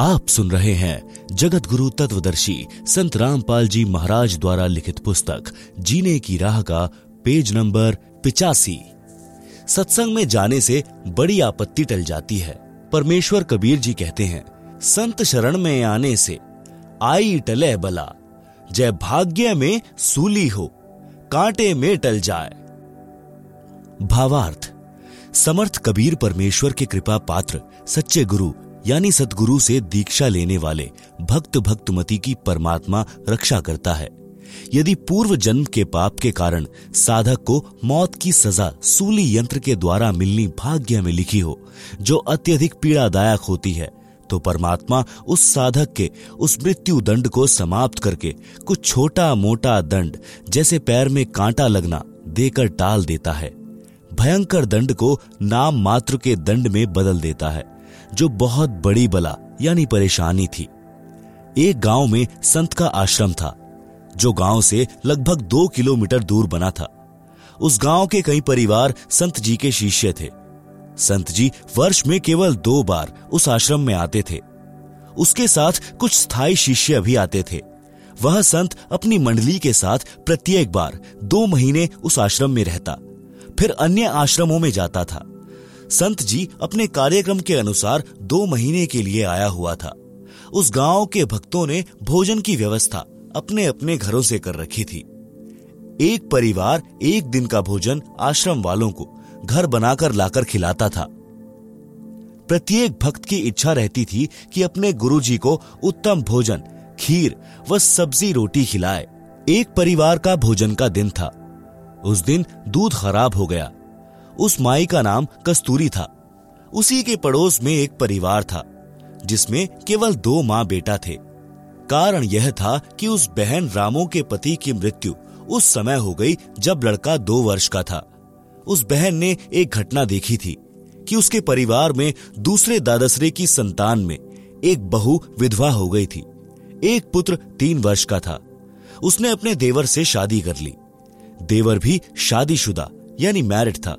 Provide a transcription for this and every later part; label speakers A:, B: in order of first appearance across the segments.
A: आप सुन रहे हैं जगत गुरु तत्वदर्शी संत रामपाल जी महाराज द्वारा लिखित पुस्तक, जीने की राह का पेज नंबर पिचासी। सत्संग में जाने से बड़ी आपत्ति टल जाती है। परमेश्वर कबीर जी कहते हैं, संत शरण में आने से आई टले बला, जय भाग्य में सूली हो, कांटे में टल जाए। भावार्थ, समर्थ कबीर परमेश्वर के कृपा पात्र, सच्चे गुरु यानी सतगुरु से दीक्षा लेने वाले भक्त भक्तमती की परमात्मा रक्षा करता है। यदि पूर्व जन्म के पाप के कारण साधक को मौत की सजा सूली यंत्र के द्वारा मिलनी भाग्य में लिखी हो, जो अत्यधिक पीड़ादायक होती है तो परमात्मा उस साधक के उस मृत्यु दंड को समाप्त करके कुछ छोटा मोटा दंड, जैसे पैर में कांटा लगना, देकर टाल देता है। भयंकर दंड को नाम मात्र के दंड में बदल देता है। जो बहुत बड़ी बला, यानी परेशानी थी। एक गाँव में संत का आश्रम था, जो गाँव से लगभग दो किलोमीटर दूर बना था। उस गाँव के कई परिवार संत जी के शिष्य थे। संत जी वर्ष में केवल दो बार उस आश्रम में आते थे। उसके साथ कुछ स्थायी शिष्य भी आते थे। वह संत अपनी मंडली के साथ प्रत्येक बार दो महीने उस आश्रम में रहता, फिर अन्य आश्रमों में जाता था। संत जी अपने कार्यक्रम के अनुसार दो महीने के लिए आया हुआ था। उस गाँव के भक्तों ने भोजन की व्यवस्था अपने अपने घरों से कर रखी थी। एक परिवार एक दिन का भोजन आश्रम वालों को घर बनाकर लाकर खिलाता था। प्रत्येक भक्त की इच्छा रहती थी कि अपने गुरुजी को उत्तम भोजन, खीर व सब्ज़ी रोटी खिलाए। एक परिवार का भोजन का दिन था। उस दिन दूध खराब हो गया। उस माई का नाम कस्तूरी था। उसी के पड़ोस में एक परिवार था, जिसमें केवल दो माँ बेटा थे। कारण यह था कि उस बहन रामो के पति की मृत्यु उस समय हो गई जब लड़का दो वर्ष का था। उस बहन ने एक घटना देखी थी कि उसके परिवार में दूसरे दादसरे की संतान में एक बहु विधवा हो गई थी। एक पुत्र तीन वर्ष का था। उसने अपने देवर से शादी कर ली। देवर भी शादीशुदा, यानी मैरिड था।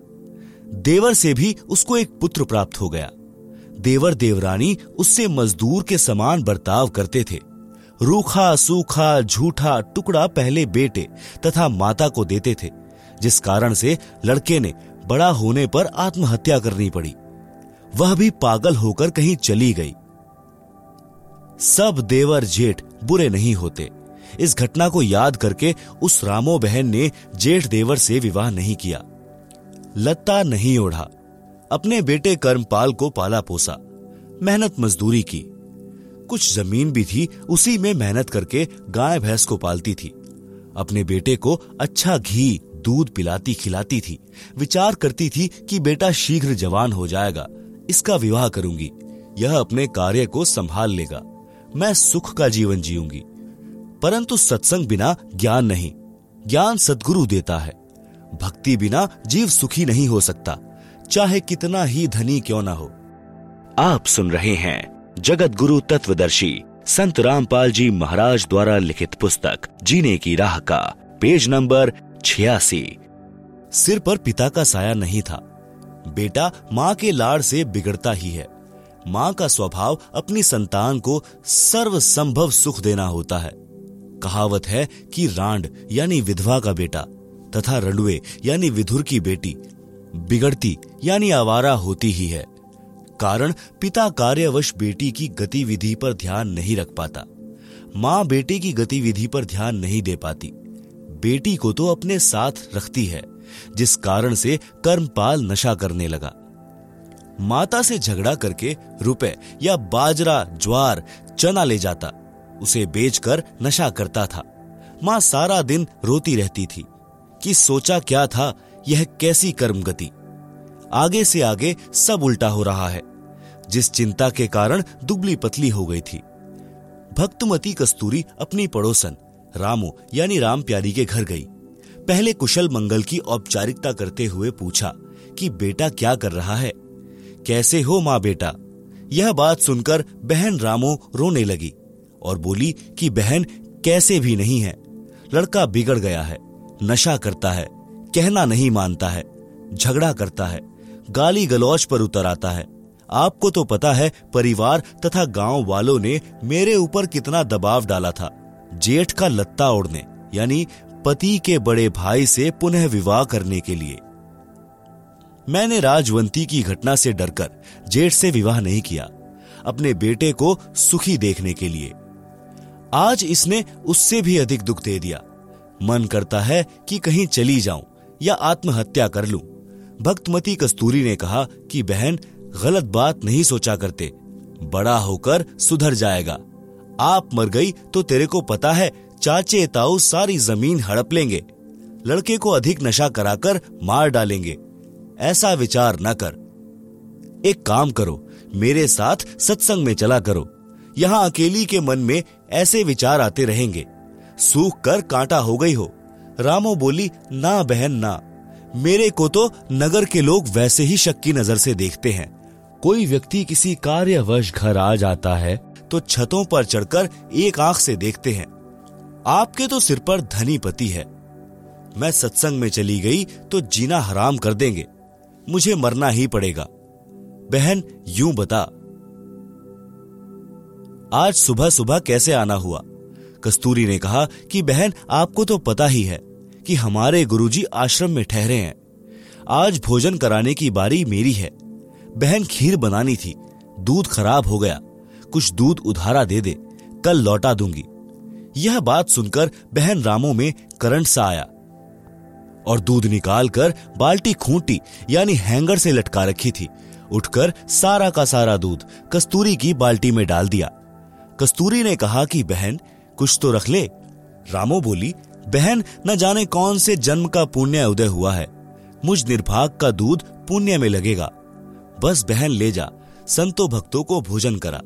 A: देवर से भी उसको एक पुत्र प्राप्त हो गया। देवर देवरानी उससे मजदूर के समान बर्ताव करते थे। रूखा, सूखा, झूठा टुकड़ा पहले बेटे तथा माता को देते थे, जिस कारण से लड़के ने बड़ा होने पर आत्महत्या करनी पड़ी। वह भी पागल होकर कहीं चली गई। सब देवर जेठ बुरे नहीं होते। इस घटना को याद करके उस रामो बहन ने जेठ देवर से विवाह नहीं किया। लत्ता नहीं ओढ़ा। अपने बेटे कर्मपाल को पाला पोसा। मेहनत मजदूरी की। कुछ ज़मीन भी थी, उसी में मेहनत करके गाय भैंस को पालती थी। अपने बेटे को अच्छा घी, दूध पिलाती खिलाती थी। विचार करती थी कि बेटा शीघ्र जवान हो जाएगा। इसका विवाह करूँगी। यह अपने कार्य को संभाल लेगा। मैं सुख का जीवन जीऊँगी। परंतु सत्संग बिना ज्ञान नहीं। ज्ञान सदगुरु देता है। भक्ति बिना जीव सुखी नहीं हो सकता। चाहे कितना ही धनी क्यों ना हो। आप सुन रहे हैं जगत गुरु तत्वदर्शी संत रामपाल जी महाराज द्वारा लिखित पुस्तक, जीने की राह का, पेज नंबर छियासी। सिर पर पिता का साया नहीं था। बेटा माँ के लाड़ से बिगड़ता ही है। माँ का स्वभाव अपनी संतान को सर्व संभव सुख देना होता है। कहावत है कि रांड यानी विधवा का बेटा। तथा रंडुए, यानी विधुर की बेटी, बिगड़ती, यानी आवारा होती ही है। कारण, पिता कार्यवश बेटी की गतिविधि पर ध्यान नहीं रख पाता। माँ बेटी की गतिविधि पर ध्यान नहीं दे पाती। बेटी को तो अपने साथ रखती है, जिस कारण से कर्मपाल नशा करने लगा। माता से झगड़ा करके रुपए या बाजरा, ज्वार, चना ले जाता, उसे बेचकर नशा करता था। माँ सारा दिन रोती रहती थी। कि सोचा क्या था, यह कैसी कर्म गति आगे से आगे सब उल्टा हो रहा है, जिस चिंता के कारण दुबली पतली हो गई थी। भक्तमती कस्तूरी अपनी पड़ोसन, रामो, यानी राम प्यारी के घर गई। पहले कुशल मंगल की औपचारिकता करते हुए पूछा कि बेटा क्या कर रहा है? कैसे हो माँ बेटा? यह बात सुनकर बहन रामो रोने लगी और बोली कि बहन, कैसे भी नहीं है, लड़का बिगड़ गया है। नशा करता है, कहना नहीं मानता है, झगड़ा करता है, गाली गलौज पर उतर आता है। आपको तो पता है, परिवार तथा गाँव वालों ने मेरे ऊपर कितना दबाव डाला था। जेठ का लत्ता ओढ़ने, यानी पति के बड़े भाई से पुनः विवाह करने के लिए। मैंने राजवंती की घटना से डरकर जेठ से विवाह नहीं किया, अपने बेटे को सुखी देखने के लिए। आज इसने उससे भी अधिक दुख दे दिया। मन करता है कि कहीं चली जाऊँ या आत्महत्या कर लूँ। भक्तमती कस्तूरी ने कहा कि बहन, गलत बात नहीं सोचा करते। बड़ा होकर सुधर जाएगा। आप मर गई तो तेरे को पता है, चाचे ताऊ सारी ज़मीन हड़प लेंगे। लड़के को अधिक नशा कराकर मार डालेंगे। ऐसा विचार न कर। एक काम करो, मेरे साथ सत्संग में चला करो। यहाँ अकेली के मन में ऐसे विचार आते रहेंगे। सूख कर कांटा हो गई हो। रामो बोली, ना बहन, ना। मेरे को तो नगर के लोग वैसे ही शक की नज़र से देखते हैं। कोई व्यक्ति किसी कार्यवश घर आ जाता है तो छतों पर चढ़कर एक आँख से देखते हैं। आपके तो सिर पर धनी पति है। मैं सत्संग में चली गई तो जीना हराम कर देंगे। मुझे मरना ही पड़ेगा। बहन, यूँ बता। आज सुबह सुबह कैसे आना हुआ? कस्तूरी ने कहा कि बहन, आपको तो पता ही है कि हमारे गुरुजी आश्रम में ठहरे हैं। आज भोजन कराने की बारी मेरी है। बहन खीर बनानी थी। दूध खराब हो गया। कुछ दूध उधारा दे दे। कल लौटा दूँगी। यह बात सुनकर बहन रामो में करंट सा आया। और दूध निकालकर बाल्टी खूंटी, यानी हैंगर से लटका रखी थी। उठकर सारा का सारा दूध कस्तूरी की बाल्टी में डाल दिया। कस्तूरी ने कहा कि बहन कुछ तो रख ले। रामो बोली, बहन, न जाने कौन से जन्म का पुण्य उदय हुआ है। मुझ निर्भाग का दूध पुण्य में लगेगा। बस बहन ले जा। संतो भक्तों को भोजन करा।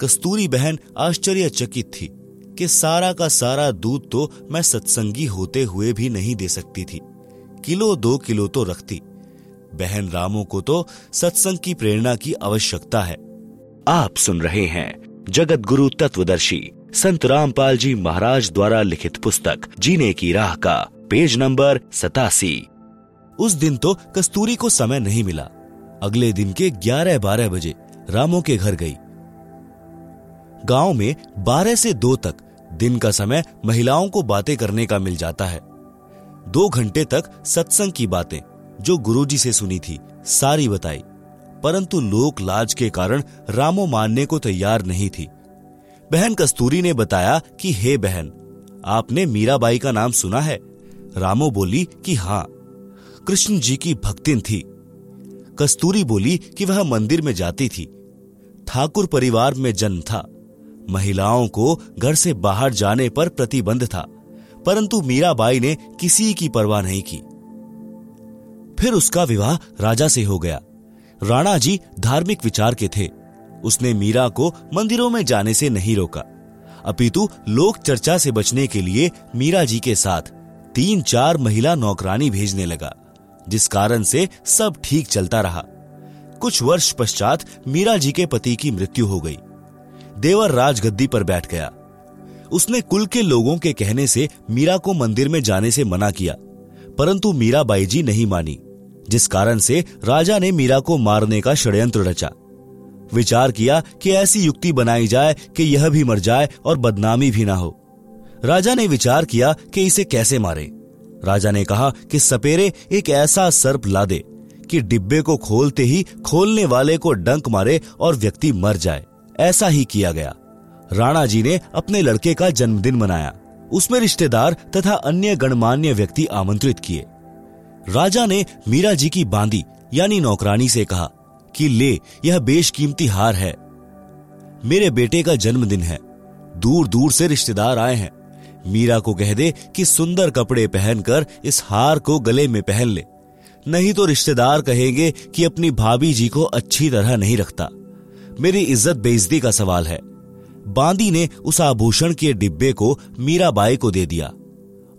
A: कस्तूरी बहन आश्चर्यचकित थी कि सारा का सारा दूध तो मैं सत्संगी होते हुए भी नहीं दे सकती थी। किलो, दो किलो तो रखती। बहन रामो को तो सत्संग की प्रेरणा की आवश्यकता है।
B: आप सुन रहे हैं जगत गुरु तत्वदर्शी। संत रामपाल जी महाराज द्वारा लिखित पुस्तक, जीने की राह का, पेज नंबर सतासी।
A: उस दिन तो कस्तूरी को समय नहीं मिला। अगले दिन के ग्यारह बारह बजे रामो के घर गई। गाँव में बारह से दो तक दिन का समय महिलाओं को बातें करने का मिल जाता है। दो घंटे तक सत्संग की बातें, जो गुरुजी से सुनी थी, सारी बताई। परंतु लोक लाज के कारण रामो मानने को तैयार नहीं थी। बहन कस्तूरी ने बताया कि, हे बहन, आपने मीराबाई का नाम सुना है? रामो बोली कि हाँ कृष्ण जी की भक्तिन थी। कस्तूरी बोली कि वह मंदिर में जाती थी। ठाकुर परिवार में जन्म था। महिलाओं को घर से बाहर जाने पर प्रतिबंध था, परंतु मीराबाई ने किसी की परवाह नहीं की। फिर उसका विवाह राजा से हो गया। राणा जी धार्मिक विचार के थे। उसने मीरा को मंदिरों में जाने से नहीं रोका। अपितु लोक चर्चा से बचने के लिए मीरा जी के साथ तीन चार महिला नौकरानी भेजने लगा, जिस कारण से सब ठीक चलता रहा। कुछ वर्ष पश्चात मीरा जी के पति की मृत्यु हो गई। देवर राजगद्दी पर बैठ गया। उसने कुल के लोगों के कहने से मीरा को मंदिर में जाने से मना किया, परंतु मीरा बाई जी नहीं मानी, जिस कारण से राजा ने मीरा को मारने का षड्यंत्र रचा। विचार किया कि ऐसी युक्ति बनाई जाए कि यह भी मर जाए और बदनामी भी ना हो। राजा ने विचार किया कि इसे कैसे मारे। राजा ने कहा कि सपेरे एक ऐसा सर्प ला दे कि डिब्बे को खोलते ही खोलने वाले को डंक मारे और व्यक्ति मर जाए। ऐसा ही किया गया। राणा जी ने अपने लड़के का जन्मदिन मनाया। उसमें रिश्तेदार तथा अन्य गणमान्य व्यक्ति आमंत्रित किए। राजा ने मीरा जी की बांदी, यानी नौकरानी से कहा कि ले, यह बेशकीमती हार है। मेरे बेटे का जन्मदिन है। दूर दूर से रिश्तेदार आए हैं। मीरा को कह दे कि सुंदर कपड़े पहनकर इस हार को गले में पहन ले। नहीं तो रिश्तेदार कहेंगे कि अपनी भाभी जी को अच्छी तरह नहीं रखता। मेरी इज़्ज़त बेइज्जती का सवाल है। बांदी ने उस आभूषण के डिब्बे को मीराबाई को दे दिया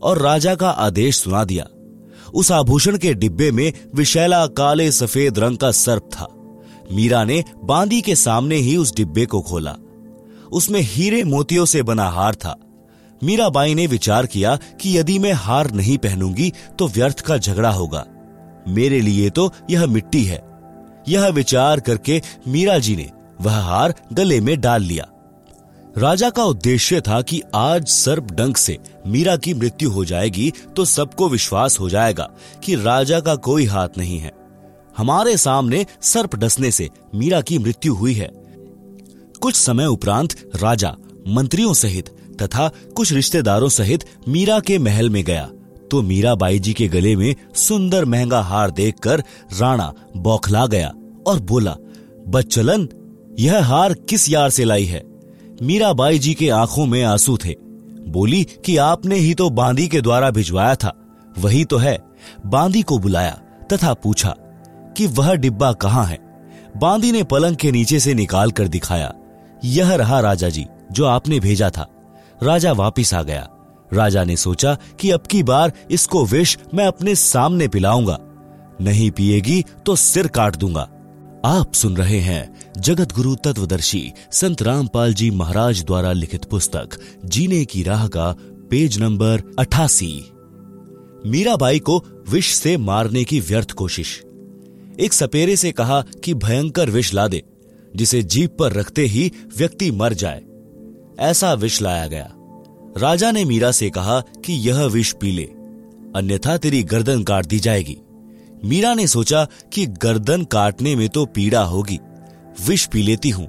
A: और राजा का आदेश सुना दिया। उस आभूषण के डिब्बे में विशैला काले सफ़ेद रंग का सर्प था। मीरा ने बांदी के सामने ही उस डिब्बे को खोला। उसमें हीरे मोतियों से बना हार था। मीराबाई ने विचार किया कि यदि मैं हार नहीं पहनूँगी तो व्यर्थ का झगड़ा होगा। मेरे लिए तो यह मिट्टी है। यह विचार करके मीरा जी ने वह हार गले में डाल लिया। राजा का उद्देश्य था कि आज सर्प डंक से मीरा की मृत्यु हो जाएगी तो सबको विश्वास हो जाएगा कि राजा का कोई हाथ नहीं है। हमारे सामने सर्प डसने से मीरा की मृत्यु हुई है। कुछ समय उपरांत राजा, मंत्रियों सहित तथा कुछ रिश्तेदारों सहित मीरा के महल में गया। तो मीरा बाई जी के गले में सुंदर महँगा हार देखकर राणा बौखला गया और बोला, बच्चलन, यह हार किस यार से लाई है? मीरा बाई जी के आँखों में आँसू थे। बोली कि आपने ही तो बांदी के द्वारा भिजवाया था। वही तो है। बांदी को बुलाया तथा पूछा कि वह डिब्बा कहाँ है। बांदी ने पलंग के नीचे से निकाल कर दिखाया। यह रहा राजा जी, जो आपने भेजा था। राजा वापिस आ गया। राजा ने सोचा कि अब की बार इसको विष मैं अपने सामने पिलाऊँगा। नहीं पिएगी तो सिर काट दूँगा। आप सुन रहे हैं जगत गुरु तत्वदर्शी संत रामपाल जी महाराज द्वारा लिखित पुस्तक, जीने की राह का पेज नंबर अठासी। मीराबाई को विष से मारने की व्यर्थ कोशिश। एक सपेरे से कहा कि भयंकर विष ला दे, जिसे जीप पर रखते ही व्यक्ति मर जाए। ऐसा विष लाया गया। राजा ने मीरा से कहा कि यह विष पी ले, अन्यथा तेरी गर्दन काट दी जाएगी। मीरा ने सोचा कि गर्दन काटने में तो पीड़ा होगी, विष पी लेती हूँ।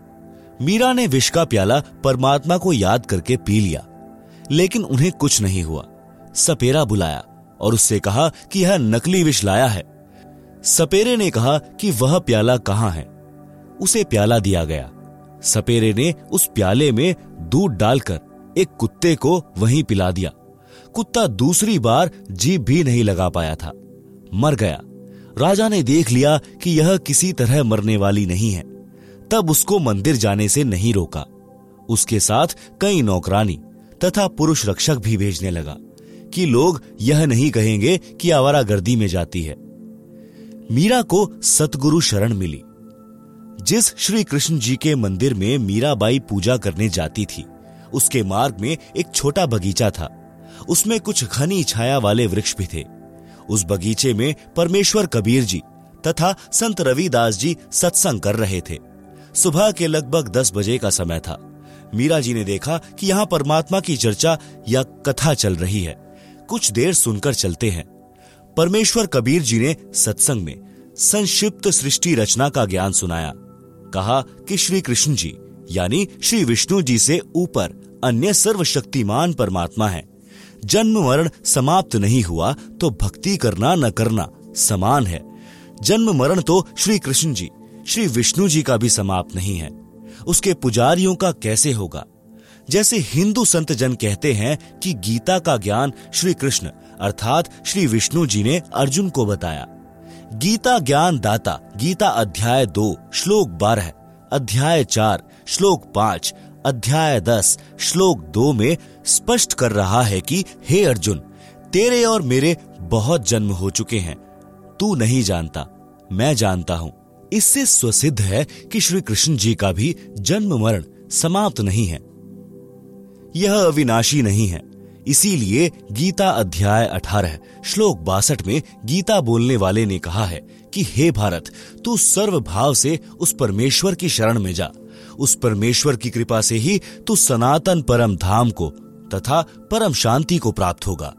A: मीरा ने विष का प्याला परमात्मा को याद करके पी लिया, लेकिन उन्हें कुछ नहीं हुआ। सपेरा बुलाया और उससे कहा कि यह नकली विष लाया है। सपेरे ने कहा कि वह प्याला कहाँ है? उसे प्याला दिया गया। सपेरे ने उस प्याले में दूध डालकर एक कुत्ते को वहीं पिला दिया। कुत्ता दूसरी बार जीप भी नहीं लगा पाया था। मर गया। राजा ने देख लिया कि यह किसी तरह मरने वाली नहीं है। तब उसको मंदिर जाने से नहीं रोका। उसके साथ कई नौकरानी तथा पुरुष रक्षक भी भेजने लगा कि लोग यह नहीं कहेंगे कि आवारा गर्दी में जाती है। मीरा को सतगुरु शरण मिली। जिस श्री कृष्ण जी के मंदिर में मीराबाई पूजा करने जाती थी, उसके मार्ग में एक छोटा बगीचा था। उसमें कुछ घनी छाया वाले वृक्ष भी थे। उस बगीचे में परमेश्वर कबीर जी तथा संत रविदास जी सत्संग कर रहे थे। सुबह के लगभग दस बजे का समय था। मीरा जी ने देखा कि यहाँ परमात्मा की चर्चा या कथा चल रही है। कुछ देर सुनकर चलते हैं। परमेश्वर कबीर जी ने सत्संग में संक्षिप्त सृष्टि रचना का ज्ञान सुनाया। कहा कि श्री कृष्ण जी, यानी श्री विष्णु जी से ऊपर अन्य सर्वशक्तिमान परमात्मा है। जन्म मरण समाप्त नहीं हुआ तो भक्ति करना न करना समान है। जन्म मरण तो श्री कृष्ण जी, श्री विष्णु जी का भी समाप्त नहीं है। उसके पुजारियों का कैसे होगा? जैसे हिंदू संत जन कहते हैं कि गीता का ज्ञान श्री कृष्ण अर्थात श्री विष्णु जी ने अर्जुन को बताया। गीता ज्ञान दाता, गीता अध्याय दो, श्लोक बारह, अध्याय चार, श्लोक पाँच, अध्याय दस, श्लोक दो में स्पष्ट कर रहा है कि, हे अर्जुन, तेरे और मेरे बहुत जन्म हो चुके हैं। तू नहीं जानता, मैं जानता हूँ। इससे स्वसिद्ध है कि श्री कृष्ण जी का भी जन्म मरण समाप्त नहीं है। यह अविनाशी नहीं है। इसीलिए गीता अध्याय 18 श्लोक बासठ में गीता बोलने वाले ने कहा है कि, हे भारत, तू सर्व भाव से उस परमेश्वर की शरण में जा। उस परमेश्वर की कृपा से ही तू सनातन परम धाम को तथा परम शांति को प्राप्त होगा।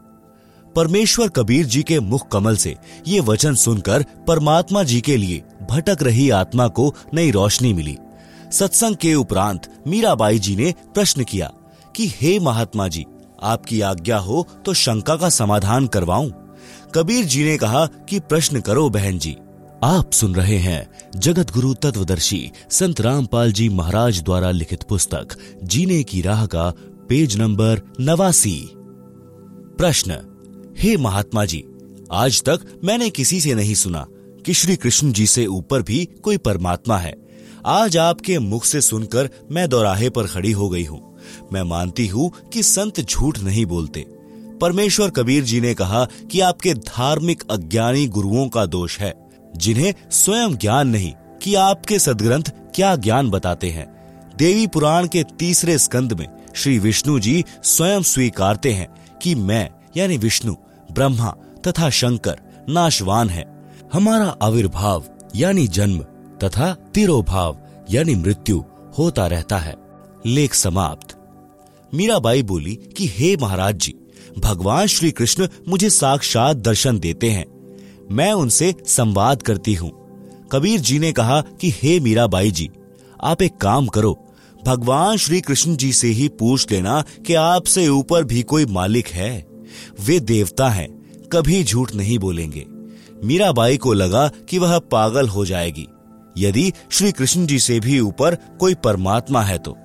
A: परमेश्वर कबीर जी के मुख कमल से ये वचन सुनकर परमात्मा जी के लिए भटक रही आत्मा को नई रोशनी मिली। सत्संग के उपरांत मीराबाई जी ने प्रश्न किया कि हे महात्मा जी, आपकी आज्ञा हो तो शंका का समाधान करवाऊं। कबीर जी ने कहा कि प्रश्न करो बहन जी। आप सुन रहे हैं जगत गुरु तत्वदर्शी संत रामपाल जी महाराज द्वारा लिखित पुस्तक, जीने की राह का पेज नंबर नवासी। प्रश्न, हे महात्मा जी, आज तक मैंने किसी से नहीं सुना कि श्री कृष्ण जी से ऊपर भी कोई परमात्मा है। आज आपके मुख से सुनकर मैं दौराहे पर खड़ी हो गई हूँ। मैं मानती हूँ कि संत झूठ नहीं बोलते। परमेश्वर कबीर जी ने कहा कि आपके धार्मिक अज्ञानी गुरुओं का दोष है, जिन्हें स्वयं ज्ञान नहीं कि आपके सदग्रंथ क्या ज्ञान बताते हैं। देवी पुराण के तीसरे स्कंद में श्री विष्णु जी स्वयं स्वीकारते हैं कि मैं, यानी विष्णु, ब्रह्मा तथा शंकर, नाशवान है। हमारा आविर्भाव, यानी जन्म, तथा तिरोभाव, यानी मृत्यु होता रहता है। लेख समाप्त। मीराबाई बोली कि, हे महाराज जी, भगवान श्री कृष्ण मुझे साक्षात दर्शन देते हैं। मैं उनसे संवाद करती हूँ। कबीर जी ने कहा कि, हे मीराबाई जी, आप एक काम करो। भगवान श्री कृष्ण जी से ही पूछ लेना कि आपसे ऊपर भी कोई मालिक है। वे देवता हैं, कभी झूठ नहीं बोलेंगे। मीराबाई को लगा कि वह पागल हो जाएगी। यदि श्री कृष्ण जी से भी ऊपर कोई परमात्मा है तो।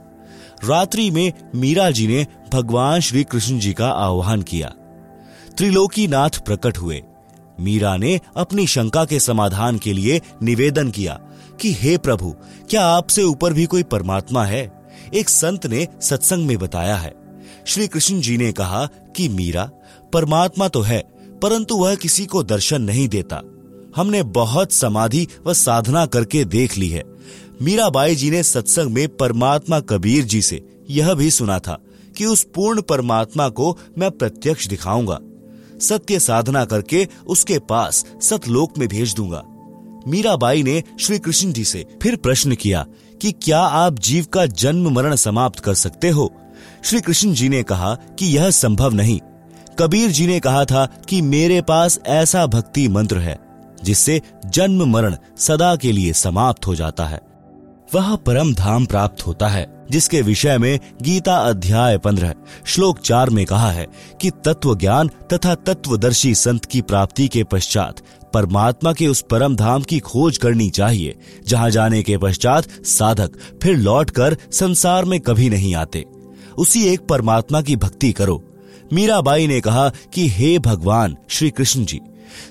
A: रात्रि में मीरा जी ने भगवान श्री कृष्ण जी का आह्वान किया। त्रिलोकीनाथ प्रकट हुए। मीरा ने अपनी शंका के समाधान के लिए निवेदन किया कि, हे प्रभु, क्या आपसे ऊपर भी कोई परमात्मा है? एक संत ने सत्संग में बताया है। श्री कृष्ण जी ने कहा कि, मीरा, परमात्मा तो है, परंतु वह किसी को दर्शन नहीं देता। हमने बहुत समाधि व साधना करके देख ली है। मीराबाई जी ने सत्संग में परमात्मा कबीर जी से यह भी सुना था कि उस पूर्ण परमात्मा को मैं प्रत्यक्ष दिखाऊँगा। सत्य साधना करके उसके पास सतलोक में भेज दूँगा। मीराबाई ने श्री कृष्ण जी से फिर प्रश्न किया कि क्या आप जीव का जन्म मरण समाप्त कर सकते हो? श्री कृष्ण जी ने कहा कि यह संभव नहीं। कबीर जी ने कहा था कि मेरे पास ऐसा भक्ति मंत्र है, जिससे जन्म मरण सदा के लिए समाप्त हो जाता है। वह परम धाम प्राप्त होता है, जिसके विषय में गीता अध्याय पंद्रह, श्लोक चार में कहा है कि तत्व ज्ञान तथा तत्वदर्शी संत की प्राप्ति के पश्चात परमात्मा के उस परम धाम की खोज करनी चाहिए, जहाँ जाने के पश्चात साधक फिर लौटकर संसार में कभी नहीं आते। उसी एक परमात्मा की भक्ति करो। मीराबाई ने कहा कि हे भगवान श्री कृष्ण जी,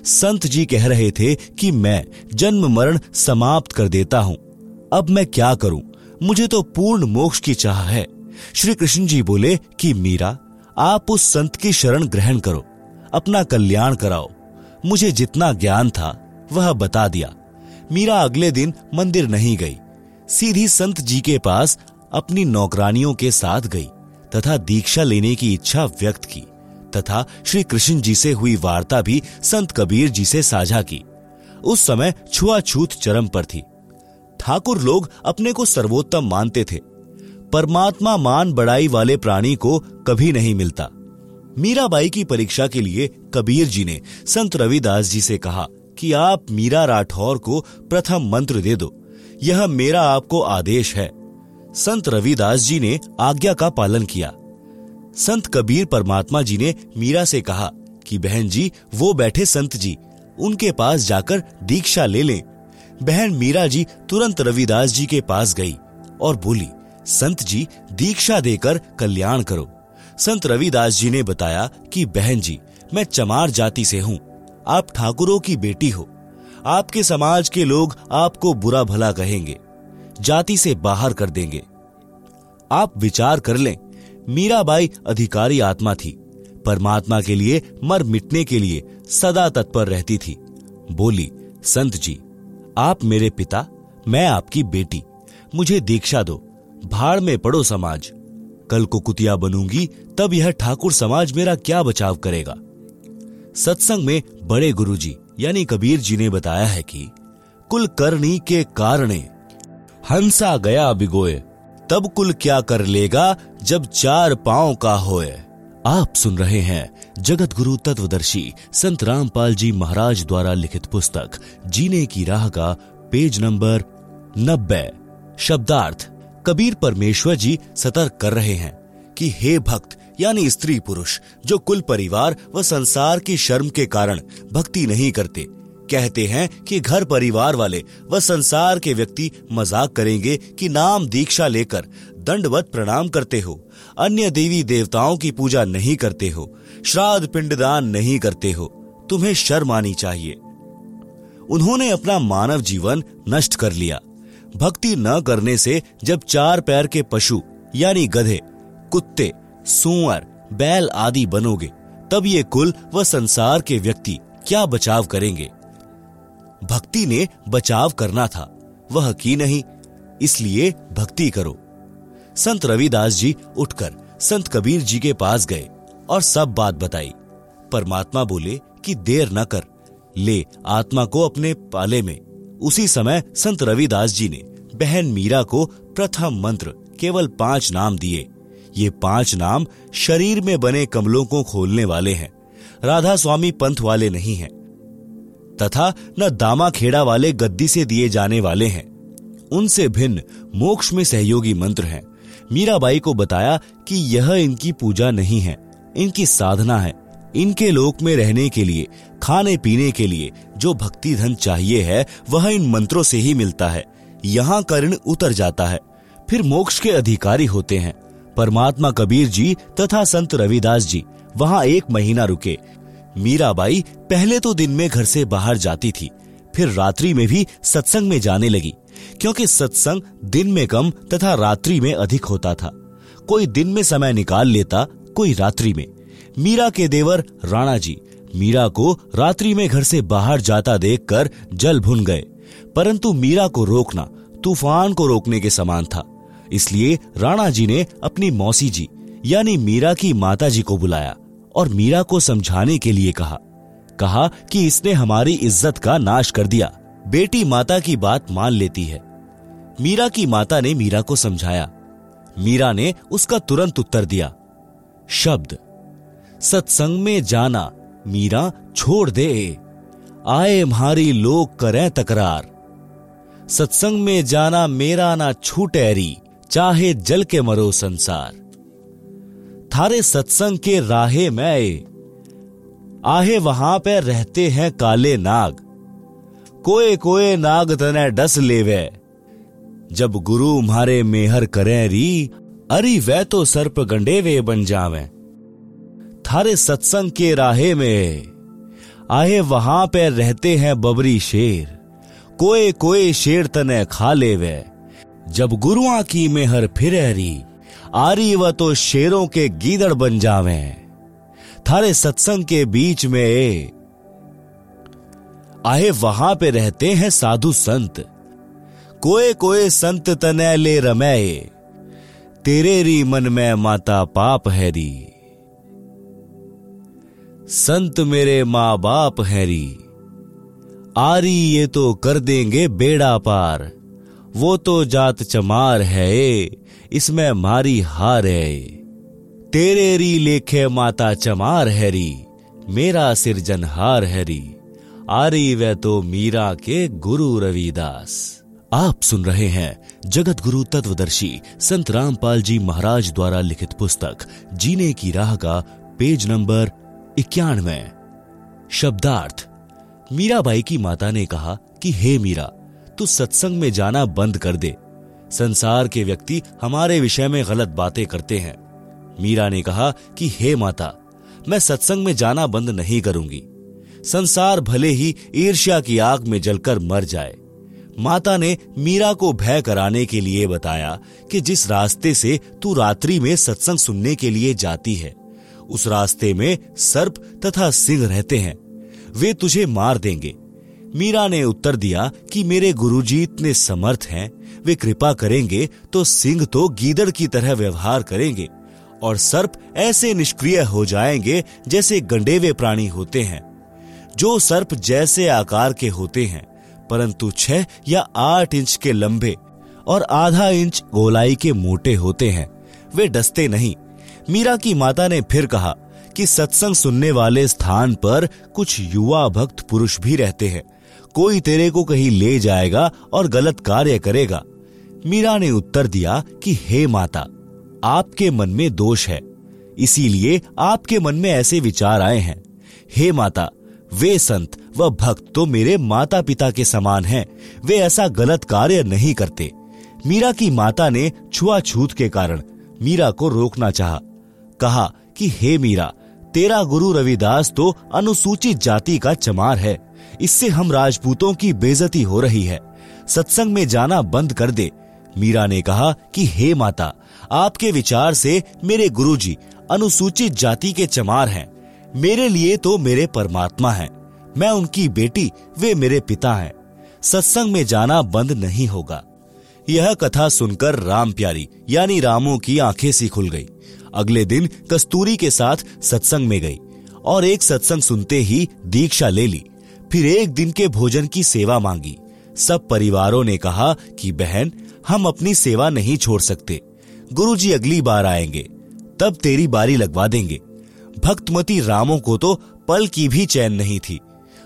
A: संत जी कह रहे थे कि मैं जन्म मरण समाप्त कर देता हूँ। अब मैं क्या करूँ? मुझे तो पूर्ण मोक्ष की चाह है। श्री कृष्ण जी बोले कि, मीरा, आप उस संत की शरण ग्रहण करो। अपना कल्याण कराओ। मुझे जितना ज्ञान था, वह बता दिया। मीरा अगले दिन मंदिर नहीं गई। सीधी संत जी के पास अपनी नौकरानियों के साथ गई तथा दीक्षा लेने की इच्छा व्यक्त की तथा श्री कृष्ण जी से हुई वार्ता भी संत कबीर जी से साझा की। उस समय छुआछूत चरम पर थी। ठाकुर लोग अपने को सर्वोत्तम मानते थे। परमात्मा मान बड़ाई वाले प्राणी को कभी नहीं मिलता। मीराबाई की परीक्षा के लिए कबीर जी ने संत रविदास जी से कहा कि आप मीरा राठौर को प्रथम मंत्र दे दो। यह मेरा आपको आदेश है। संत रविदास जी ने आज्ञा का पालन किया। संत कबीर परमात्मा जी ने मीरा से कहा कि बहन जी, वो बैठे संत जी, उनके पास जाकर दीक्षा ले लें। बहन मीरा जी तुरंत रविदास जी के पास गई और बोली, संत जी, दीक्षा देकर कल्याण करो। संत रविदास जी ने बताया कि, बहन जी, मैं चमार जाति से हूँ। आप ठाकुरों की बेटी हो। आपके समाज के लोग आपको बुरा भला कहेंगे, जाति से बाहर कर देंगे। आप विचार कर लें मीराबाई अधिकारी आत्मा थी। परमात्मा के लिए, मर मिटने के लिए सदा तत्पर रहती थी। बोली, संत जी आप मेरे पिता, मैं आपकी बेटी। मुझे दीक्षा दो। भाड़ में पड़ो समाज। कल को कुतिया बनूँगी, तब यह ठाकुर समाज मेरा क्या बचाव करेगा? सत्संग में बड़े गुरुजी, यानी कबीर जी ने बताया है कि, कुल करनी के कारणे। हंसा गया बिगोए, तब कुल क्या कर लेगा, जब चार पाँव का होए। आप सुन रहे हैं जगत गुरु तत्वदर्शी संत रामपाल जी महाराज द्वारा लिखित पुस्तक, जीने की राह का पेज नंबर नब्बे। शब्दार्थ, कबीर परमेश्वर जी सतर्क कर रहे हैं कि हे भक्त, यानी स्त्री पुरुष, जो कुल परिवार व संसार की शर्म के कारण भक्ति नहीं करते कहते हैं कि घर परिवार वाले व संसार के व्यक्ति मज़ाक करेंगे कि नाम दीक्षा लेकर दंडवत प्रणाम करते हो, अन्य देवी देवताओं की पूजा नहीं करते हो, श्राद्ध पिंडदान नहीं करते हो, तुम्हें शर्म आनी चाहिए। उन्होंने अपना मानव जीवन नष्ट कर लिया। भक्ति न करने से जब चार पैर के पशु, यानी गधे, कुत्ते, सुअर, बैल आदि बनोगे, तब ये कुल व संसार के व्यक्ति क्या बचाव करेंगे? भक्ति ने बचाव करना था। वह की नहीं, इसलिए भक्ति करो। संत रविदास जी उठकर संत कबीर जी के पास गए और सब बात बताई। परमात्मा बोले कि देर न कर, ले आत्मा को अपने पाले में। उसी समय संत रविदास जी ने बहन मीरा को प्रथम मंत्र केवल पाँच नाम दिए। ये पाँच नाम शरीर में बने कमलों को खोलने वाले हैं। राधा स्वामी पंथ वाले नहीं हैं। तथा न दामा खेड़ा वाले गद्दी से दिए जाने वाले हैं। उनसे भिन्न मोक्ष में सहयोगी मंत्र हैं। मीराबाई को बताया कि यह इनकी पूजा नहीं है, इनकी साधना है, इनके लोक में रहने के लिए, खाने पीने के लिए, जो भक्ति धन चाहिए है, वह इन मंत्रों से ही मिलता है। यहाँ का ऋण उतर जाता है, फिर मोक्ष के अधिकारी होते हैं। परमात्मा कबीर जी तथा संत रविदास जी, वहाँ एक महीना रुके मीराबाई पहले तो दिन में घर से बाहर जाती थी, फिर रात्रि में भी सत्संग में जाने लगी, क्योंकि सत्संग दिन में कम तथा रात्रि में अधिक होता था। कोई दिन में समय निकाल लेता, कोई रात्रि में। मीरा के देवर राणा जी, मीरा को रात्रि में घर से बाहर जाता देखकर जल भुन गए, परंतु मीरा को रोकना, तूफ़ान को रोकने के समान था। इसलिए राणा जी ने अपनी मौसी जी, यानी मीरा की माता जी को बुलाया। और मीरा को समझाने के लिए कहा। कहा कि इसने हमारी इज़्ज़त का नाश कर दिया। बेटी माता की बात मान लेती है। मीरा की माता ने मीरा को समझाया। मीरा ने उसका तुरंत उत्तर दिया। शब्द। सत्संग में जाना, मीरा, छोड़ दे। आए म्हारी लोग करें तकरार। सत्संग में जाना, मेरा ना छूटेरी, चाहे जल के मरो संसार। थारे सत्संग के राहे में। आए आहे वहाँ पे रहते हैं काले नाग। कोए कोए नाग तने डस लेवे। जब गुरु मारे मेहर करें री, अरी वह तो सर्प गंडे वे बन जावे। थारे सत्संग के राहे में। आए वहाँ पे रहते हैं बबरी शेर। कोए कोए शेर तने खा ले वे जब गुरुआ की मेहर फिर री आरी व तो शेरों के गीदड़ बन जावे। थारे सत्संग के बीच में आए, वहाँ पे रहते हैं साधु संत। कोए कोए संत तने ले रमे तेरे री मन में माता पाप है री। संत मेरे माँ बाप है री। आरी ये तो कर देंगे बेड़ा पार। वो तो जात चमार है इसमें मारी हार है। तेरे री लेखे माता चमार हैरी मेरा सिरजनहार हैरी आरी वे तो मीरा के गुरु रविदास। आप सुन रहे हैं जगत गुरु तत्वदर्शी संत रामपाल जी महाराज द्वारा लिखित पुस्तक, जीने की राह का पेज नंबर इक्यानवे। शब्दार्थ, मीराबाई की माता ने कहा कि, हे मीरा तू सत्संग में जाना बंद कर दे। संसार के व्यक्ति हमारे विषय में गलत बातें करते हैं। मीरा ने कहा कि, हे माता, मैं सत्संग में जाना बंद नहीं करूँगी। संसार भले ही ईर्ष्या की आग में जलकर मर जाए। माता ने मीरा को भय कराने के लिए बताया कि जिस रास्ते से तू रात्रि में सत्संग सुनने के लिए जाती है, उस रास्ते में सर्प तथा सिंह रहते हैं। वे तुझे मार देंगे। मीरा ने उत्तर दिया कि मेरे गुरुजी इतने समर्थ हैं, वे कृपा करेंगे तो सिंह तो गीदड़ की तरह व्यवहार करेंगे और सर्प ऐसे निष्क्रिय हो जाएँगे जैसे गंडेवे प्राणी होते हैं। जो सर्प जैसे आकार के होते हैं, परंतु छह या आठ इंच के लंबे और आधा इंच गोलाई के मोटे होते हैं, वे डसते नहीं। मीरा की माता ने फिर कहा कि सत्संग सुनने वाले स्थान पर कुछ युवा भक्त पुरुष भी रहते हैं। कोई तेरे को कहीं ले जाएगा और गलत कार्य करेगा। मीरा ने उत्तर दिया कि, हे माता, आपके मन में दोष है। इसीलिए आपके मन में ऐसे विचार आए हैं। हे माता, वे संत व भक्त तो मेरे माता पिता के समान हैं। वे ऐसा गलत कार्य नहीं करते। मीरा की माता ने छुआछूत के कारण मीरा को रोकना चाहा। कहा कि, हे मीरा तेरा गुरु रविदास तो अनुसूचित जाति का चमार है। इससे हम राजपूतों की बेजती हो रही है। सत्संग में जाना बंद कर दे। मीरा ने कहा कि, हे माता, आपके विचार से मेरे गुरुजी अनुसूचित जाति के चमार हैं। मेरे लिए तो मेरे परमात्मा हैं। मैं उनकी बेटी, वे मेरे पिता हैं। सत्संग में जाना बंद नहीं होगा। यह कथा सुनकर राम प्यारी, यानी रामो की आँखें सी खुल गई। अगले दिन कस्तूरी के साथ सत्संग में गई और एक सत्संग सुनते ही दीक्षा ले ली। फिर एक दिन के भोजन की सेवा मांगी। सब परिवारों ने कहा कि, बहन, हम अपनी सेवा नहीं छोड़ सकते। गुरुजी अगली बार आएँगे। तब तेरी बारी लगवा देंगे। भक्तमती रामों को तो पल की भी चैन नहीं थी।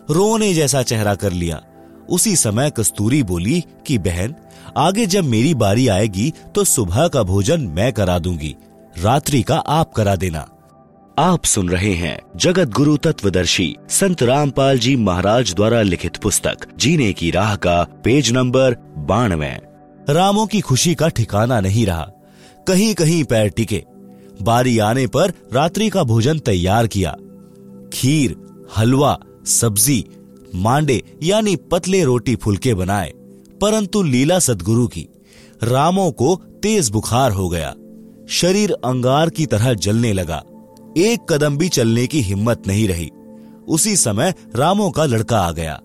A: रोने जैसा चेहरा कर लिया। उसी समय कस्तूरी बोली कि, बहन, आगे जब मेरी बारी आएगी तो सुबह का भोजन मैं करा दूँगी। रात्रि का आप करा देना।
B: आप सुन रहे हैं जगत गुरु तत्वदर्शी संत रामपाल जी महाराज द्वारा लिखित पुस्तक, जीने की राह का पेज नंबर बानवे।
A: रामों की खुशी का ठिकाना नहीं रहा। कहीं कहीं पैर टिके। बारी आने पर रात्रि का भोजन तैयार किया। खीर, हलवा, सब्ज़ी, मांडे, यानी पतले रोटी फुलके बनाए। परंतु लीला सदगुरु की। रामों को तेज बुखार हो गया। शरीर अंगार की तरह जलने लगा। एक कदम भी चलने की हिम्मत नहीं रही। उसी समय रामो का लड़का आ गया।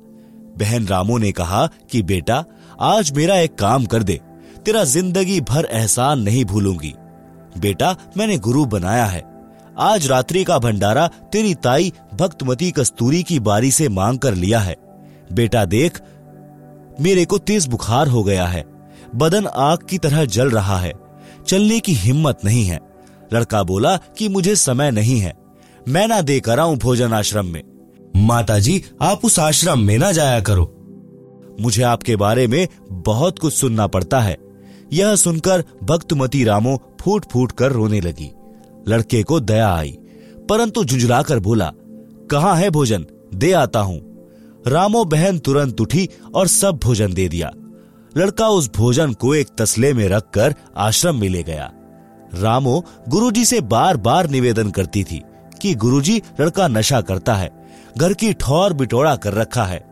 A: बहन रामो ने कहा कि, बेटा, आज मेरा एक काम कर दे। तेरा ज़िंदगी भर एहसान नहीं भूलूँगी। बेटा, मैंने गुरु बनाया है। आज रात्रि का भंडारा तेरी ताई भक्तमती कस्तूरी की बारी से मांग कर लिया है। बेटा, देख, मेरे को तेज बुखार हो गया है। बदन आग की तरह जल रहा है। चलने की हिम्मत नहीं है। लड़का बोला कि मुझे समय नहीं है। मैं ना देकर आऊँ भोजन आश्रम में। माता जी आप उस आश्रम में ना जाया करो। मुझे आपके बारे में बहुत कुछ सुनना पड़ता है। यह सुनकर भक्तमती रामो फूट फूट कर रोने लगी। लड़के को दया आई, परंतु झुंझलाकर बोला, कहा है भोजन? दे आता हूँ। रामो बहन तुरंत उठी और सब भोजन दे दिया। लड़का उस भोजन को एक तसले में रखकर आश्रम में ले गया। रामो गुरुजी से बार बार निवेदन करती थी कि गुरुजी लड़का नशा करता है, घर की ठौर बिटोड़ा कर रखा है।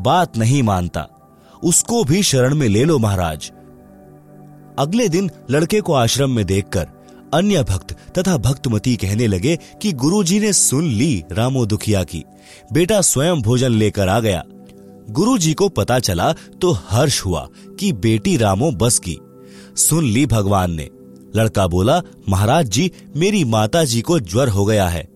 A: बात नहीं मानता। उसको भी शरण में ले लो महाराज। अगले दिन लड़के को आश्रम में देखकर अन्य भक्त तथा भक्तमती कहने लगे कि गुरुजी ने सुन ली रामो दुखिया की। बेटा स्वयं भोजन लेकर आ गया। गुरुजी को पता चला तो हर्ष हुआ कि बेटी रामो बस की। सुन ली भगवान ने। लड़का बोला, महाराज जी, मेरी माता जी को ज्वर हो गया है।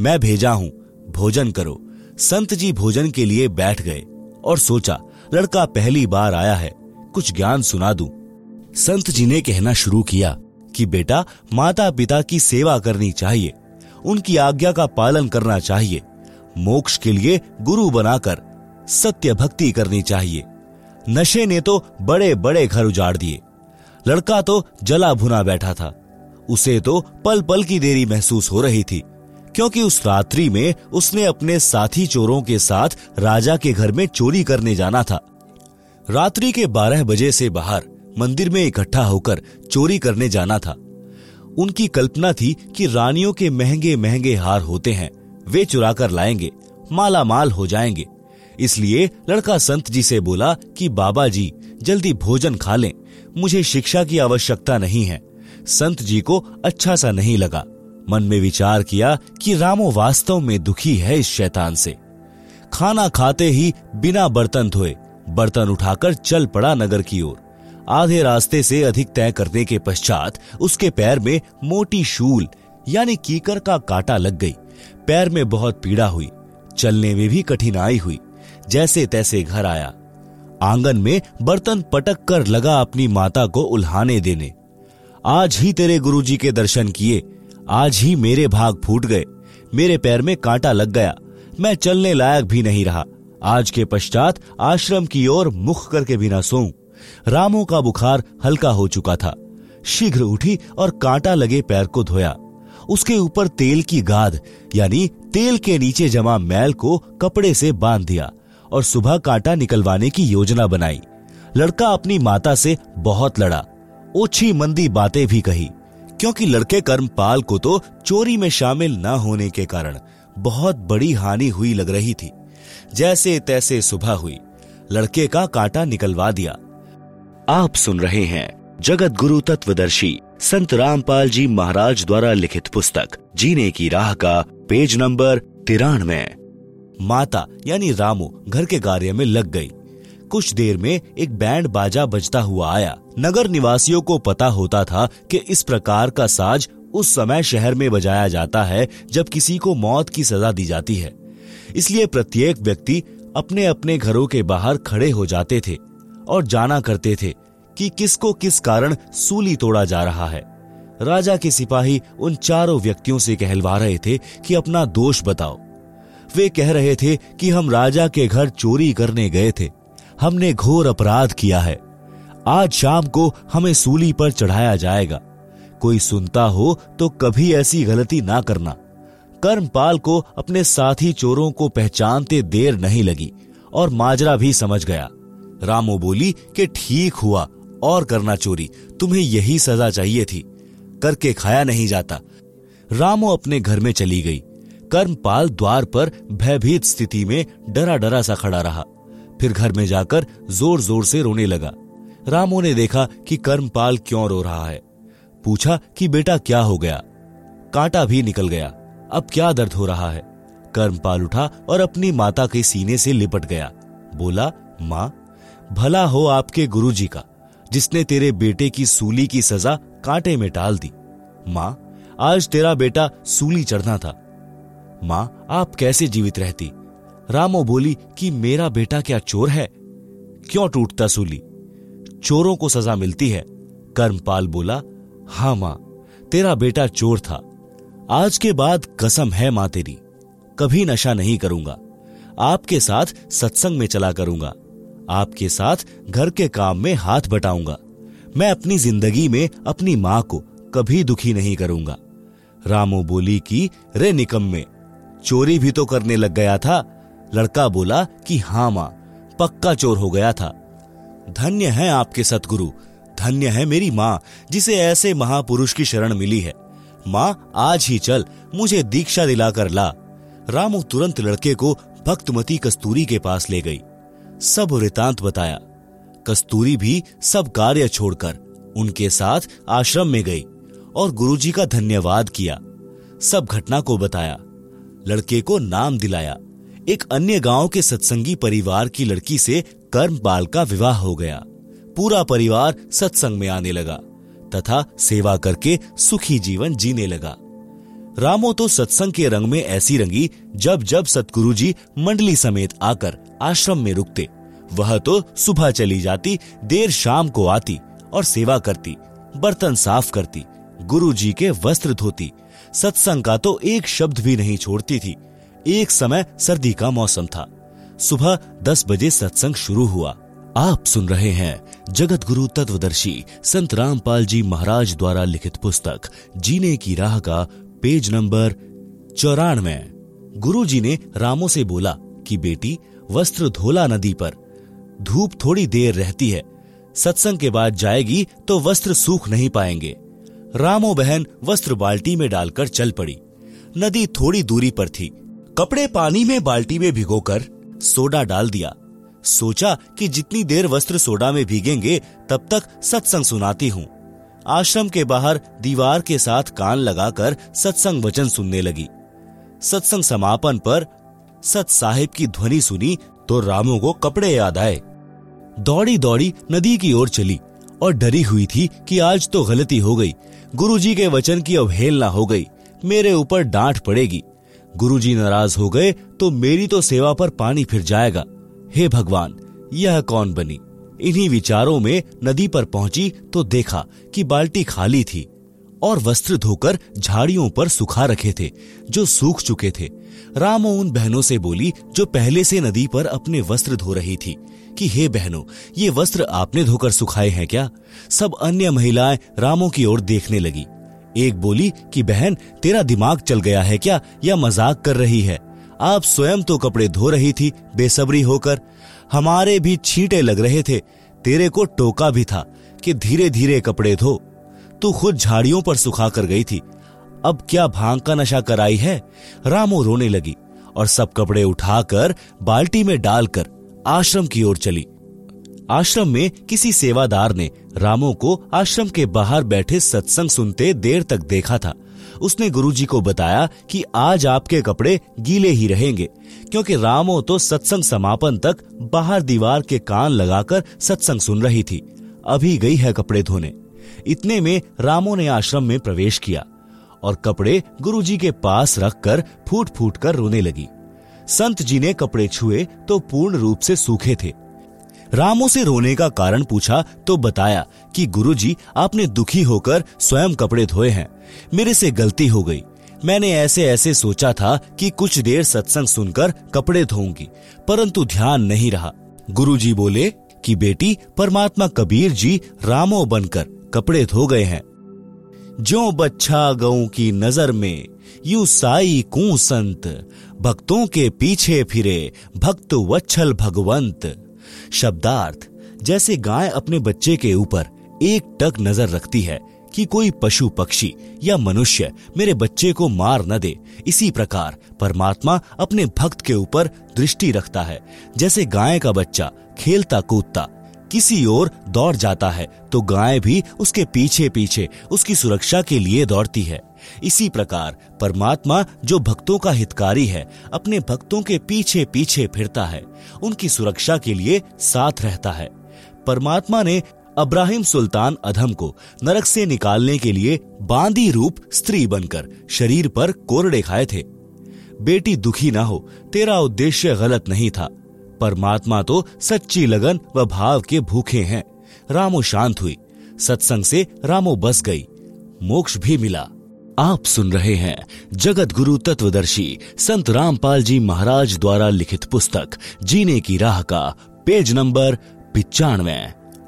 A: मैं भेजा हूँ, भोजन करो। संत जी भोजन के लिए बैठ गए और सोचा, लड़का पहली बार आया है, कुछ ज्ञान सुना दूँ। संत जी ने कहना शुरू किया कि, बेटा माता पिता की सेवा करनी चाहिए, उनकी आज्ञा का पालन करना चाहिए। मोक्ष के लिए गुरु बनाकर सत्य भक्ति करनी चाहिए। नशे ने तो बड़े बड़े घर उजाड़ दिए। लड़का तो जला भुना बैठा था। उसे तो पल पल की देरी महसूस हो रही थी, क्योंकि उस रात्रि में उसने अपने साथी चोरों के साथ राजा के घर में चोरी करने जाना था। रात्रि के बारह बजे से बाहर मंदिर में इकट्ठा होकर चोरी करने जाना था। उनकी कल्पना थी कि रानियों के महँगे महँगे हार होते हैं, वे चुरा कर लाएँगे माला माल हो जाएँगे। इसलिए लड़का संत जी से बोला कि, बाबा जी, जल्दी भोजन खा लें। मुझे शिक्षा की आवश्यकता नहीं है। संत जी को अच्छा सा नहीं लगा। मन में विचार किया कि रामो वास्तव में दुखी है इस शैतान से। खाना खाते ही बिना बर्तन धोए, बर्तन उठाकर चल पड़ा नगर की ओर। आधे रास्ते से अधिक तय करने के पश्चात उसके पैर में मोटी शूल, यानी कीकर का काटा लग गई। पैर में बहुत पीड़ा हुई। चलने में भी कठिनाई हुई। जैसे तैसे घर आया। आँगन में बर्तन पटक कर लगा अपनी माता को उल्हाने देने। आज ही तेरे गुरुजी के दर्शन किए। आज ही मेरे भाग फूट गए। मेरे पैर में कांटा लग गया। मैं चलने लायक भी नहीं रहा। आज के पश्चात आश्रम की ओर मुख करके भी न सोऊं। रामो का बुखार हल्का हो चुका था। शीघ्र उठी और कांटा लगे पैर को धोया। उसके ऊपर तेल की गाद, यानी तेल के नीचे जमा मैल को कपड़े से बाँध दिया। और सुबह कांटा निकलवाने की योजना बनाई। लड़का अपनी माता से बहुत लड़ा। ओछी मंदी बातें भी कही, क्योंकि लड़के कर्मपाल को तो चोरी में शामिल न होने के कारण बहुत बड़ी हानि हुई लग रही थी। जैसे तैसे सुबह हुई, लड़के का कांटा निकलवा दिया।
B: आप सुन रहे हैं जगत गुरु तत्वदर्शी संत रामपाल जी महाराज द्वारा लिखित पुस्तक, जीने की राह का पेज नंबर तिरानवे।
A: माता यानी रामू घर के कार्य में लग गई। कुछ देर में एक बैंड बाजा बजता हुआ आया। नगर निवासियों को पता होता था कि इस प्रकार का साज उस समय शहर में बजाया जाता है जब किसी को मौत की सजा दी जाती है। इसलिए प्रत्येक व्यक्ति अपने अपने घरों के बाहर खड़े हो जाते थे और जाना करते थे कि किसको किस कारण सूली तोड़ा जा रहा है। राजा के सिपाही उन चारों व्यक्तियों से कहलवा रहे थे कि अपना दोष बताओ। वे कह रहे थे कि हम राजा के घर चोरी करने गए थे। हमने घोर अपराध किया है। आज शाम को हमें सूली पर चढ़ाया जाएगा। कोई सुनता हो तो कभी ऐसी गलती ना करना। कर्मपाल को अपने साथी चोरों को पहचानते देर नहीं लगी और माजरा भी समझ गया। रामो बोली कि ठीक हुआ, और करना चोरी। तुम्हें यही सजा चाहिए थी। करके खाया नहीं जाता। रामो अपने घर में चली गई। कर्मपाल द्वार पर भयभीत स्थिति में डरा डरा सा खड़ा रहा। फिर घर में जाकर ज़ोर ज़ोर से रोने लगा। रामो ने देखा कि कर्मपाल क्यों रो रहा है। पूछा कि बेटा क्या हो गया? कांटा भी निकल गया। अब क्या दर्द हो रहा है? कर्मपाल उठा और अपनी माता के सीने से लिपट गया। बोला, माँ, भला हो आपके गुरुजी का, जिसने तेरे बेटे की सूली की सजा कांटे में टाल दी। माँ, आज तेरा बेटा सूली चढ़ना था। माँ, आप कैसे जीवित रहती? रामो बोली कि मेरा बेटा क्या चोर है? क्यों टूटता सूली? चोरों को सजा मिलती है। कर्मपाल बोला हाँ माँ, तेरा बेटा चोर था। आज के बाद कसम है माँ तेरी। कभी नशा नहीं करूँगा। आपके साथ सत्संग में चला करूँगा। आपके साथ घर के काम में हाथ बटाऊँगा। मैं अपनी ज़िंदगी में अपनी माँ को कभी दुखी नहीं करूँगा। रामो बोली कि, रे निकम में चोरी भी तो करने लग गया था। लड़का बोला कि हाँ माँ, पक्का चोर हो गया था। धन्य है आपके सतगुरु, धन्य है मेरी माँ, जिसे ऐसे महापुरुष की शरण मिली है। माँ, आज ही चल, मुझे दीक्षा दिलाकर ला। रामू तुरंत लड़के को भक्तमती कस्तूरी के पास ले गई। सब वृतांत बताया। कस्तूरी भी सब कार्य छोड़कर उनके साथ आश्रम में गई और गुरुजी का धन्यवाद किया। सब घटना को बताया। लड़के को नाम दिलाया। एक अन्य गाँव के सत्संगी परिवार की लड़की से कर्मपाल का विवाह हो गया। पूरा परिवार सत्संग में आने लगा, तथा सेवा करके सुखी जीवन जीने लगा। रामो तो सत्संग के रंग में ऐसी रंगी, जब जब सतगुरु जी मंडली समेत आकर आश्रम में रुकते, वह तो सुबह चली जाती, देर शाम को आती और सेवा करती, बर्तन साफ़ करती गुरु जी के वस्त्र धोती। सत्संग का तो एक शब्द भी नहीं छोड़ती थी। एक समय सर्दी का मौसम था। सुबह दस बजे सत्संग शुरू हुआ। आप सुन रहे हैं जगत गुरु तत्वदर्शी संत रामपाल जी महाराज द्वारा लिखित पुस्तक, जीने की राह का पेज नंबर चौरानवे। गुरु जी ने रामो से बोला कि बेटी, वस्त्र धोला नदी पर। धूप थोड़ी देर रहती है। सत्संग के बाद जाएगी तो वस्त्र सूख नहीं पाएँगे। रामो बहन वस्त्र बाल्टी में डालकर चल पड़ी। नदी थोड़ी दूरी पर थी। कपड़े पानी में बाल्टी में भिगोकर सोडा डाल दिया। सोचा कि जितनी देर वस्त्र सोडा में भीगेंगे, तब तक सत्संग सुनाती हूँ। आश्रम के बाहर दीवार के साथ कान लगाकर सत्संग वचन सुनने लगी। सत्संग समापन पर सत साहिब की ध्वनि सुनी तो रामू को कपड़े याद आए। दौड़ी दौड़ी नदी की ओर चली और डरी हुई थी कि आज तो गलती हो गई। गुरुजी के वचन की अवहेलना हो गई, मेरे ऊपर डांट पड़ेगी। गुरुजी नाराज़ हो गए तो मेरी तो सेवा पर पानी फिर जाएगा। हे भगवान, यह कौन बनी? इन्हीं विचारों में नदी पर पहुँची तो देखा कि बाल्टी खाली थी और वस्त्र धोकर झाड़ियों पर सुखा रखे थे, जो सूख चुके थे। रामो उन बहनों से बोली, जो पहले से नदी पर अपने वस्त्र धो रही थी। कि, हे बहनों, ये वस्त्र आपने धोकर सुखाए हैं क्या? सब अन्य महिलाएँ रामो की ओर देखने लगी। एक बोली कि, बहन, तेरा दिमाग चल गया है क्या? या मज़ाक कर रही है? आप स्वयं तो कपड़े धो रही थी, बेसब्री होकर। हमारे भी छींटे लग रहे थे। तेरे को टोका भी था कि धीरे धीरे कपड़े धो। तू खुद झाड़ियों पर सुखा कर गई थी। अब क्या भाँग का नशा कराई है? रामो रोने लगी और सब कपड़े उठाकर बाल्टी में डालकर आश्रम की ओर चली। आश्रम में किसी सेवादार ने रामो को आश्रम के बाहर बैठे सत्संग सुनते देर तक देखा था। उसने गुरुजी को बताया कि आज आपके कपड़े गीले ही रहेंगे, क्योंकि रामो तो सत्संग समापन तक बाहर दीवार के कान लगाकर सत्संग सुन रही थी। अभी गई है कपड़े धोने। इतने में रामो ने आश्रम में प्रवेश किया और कपड़े गुरुजी के पास रखकर फूट फूट कर रोने लगी। संत जी ने कपड़े छुए तो पूर्ण रूप से सूखे थे। रामो से रोने का कारण पूछा तो बताया कि गुरुजी, आपने दुखी होकर स्वयं कपड़े धोए हैं। मेरे से गलती हो गई। मैंने ऐसे ऐसे सोचा था कि कुछ देर सत्संग सुनकर कपड़े धोऊँगी, परंतु ध्यान नहीं रहा। गुरुजी बोले कि बेटी, परमात्मा कबीर जी रामो बनकर कपड़े धो गए हैं। जो बच्छा गऊ की नज़र में, यू साई कू संत। भक्तों के पीछे फिरे, भक्त वच्छल भगवंत। शब्दार्थ, जैसे गाय अपने बच्चे के ऊपर एक टक नज़र रखती है कि कोई पशु पक्षी या मनुष्य मेरे बच्चे को मार न दे। इसी प्रकार परमात्मा अपने भक्त के ऊपर दृष्टि रखता है। जैसे गाय का बच्चा खेलता कूदता किसी ओर दौड़ जाता है तो गाय भी उसके पीछे पीछे उसकी सुरक्षा के लिए दौड़ती है। इसी प्रकार परमात्मा जो भक्तों का हितकारी है, अपने भक्तों के पीछे पीछे फिरता है, उनकी सुरक्षा के लिए साथ रहता है। परमात्मा ने अब्राहिम सुल्तान अधम को नरक से निकालने के लिए बांदी रूप स्त्री बनकर शरीर पर कोरड़े खाए थे। बेटी दुखी ना हो, तेरा उद्देश्य गलत नहीं था। परमात्मा तो सच्ची लगन व भाव के भूखे हैं। रामो शांत हुई। सत्संग से रामो बस गई। मोक्ष भी मिला। आप सुन रहे हैं जगत गुरु तत्वदर्शी संत रामपाल जी महाराज द्वारा लिखित पुस्तक, जीने की राह का पेज नंबर पिचानवे।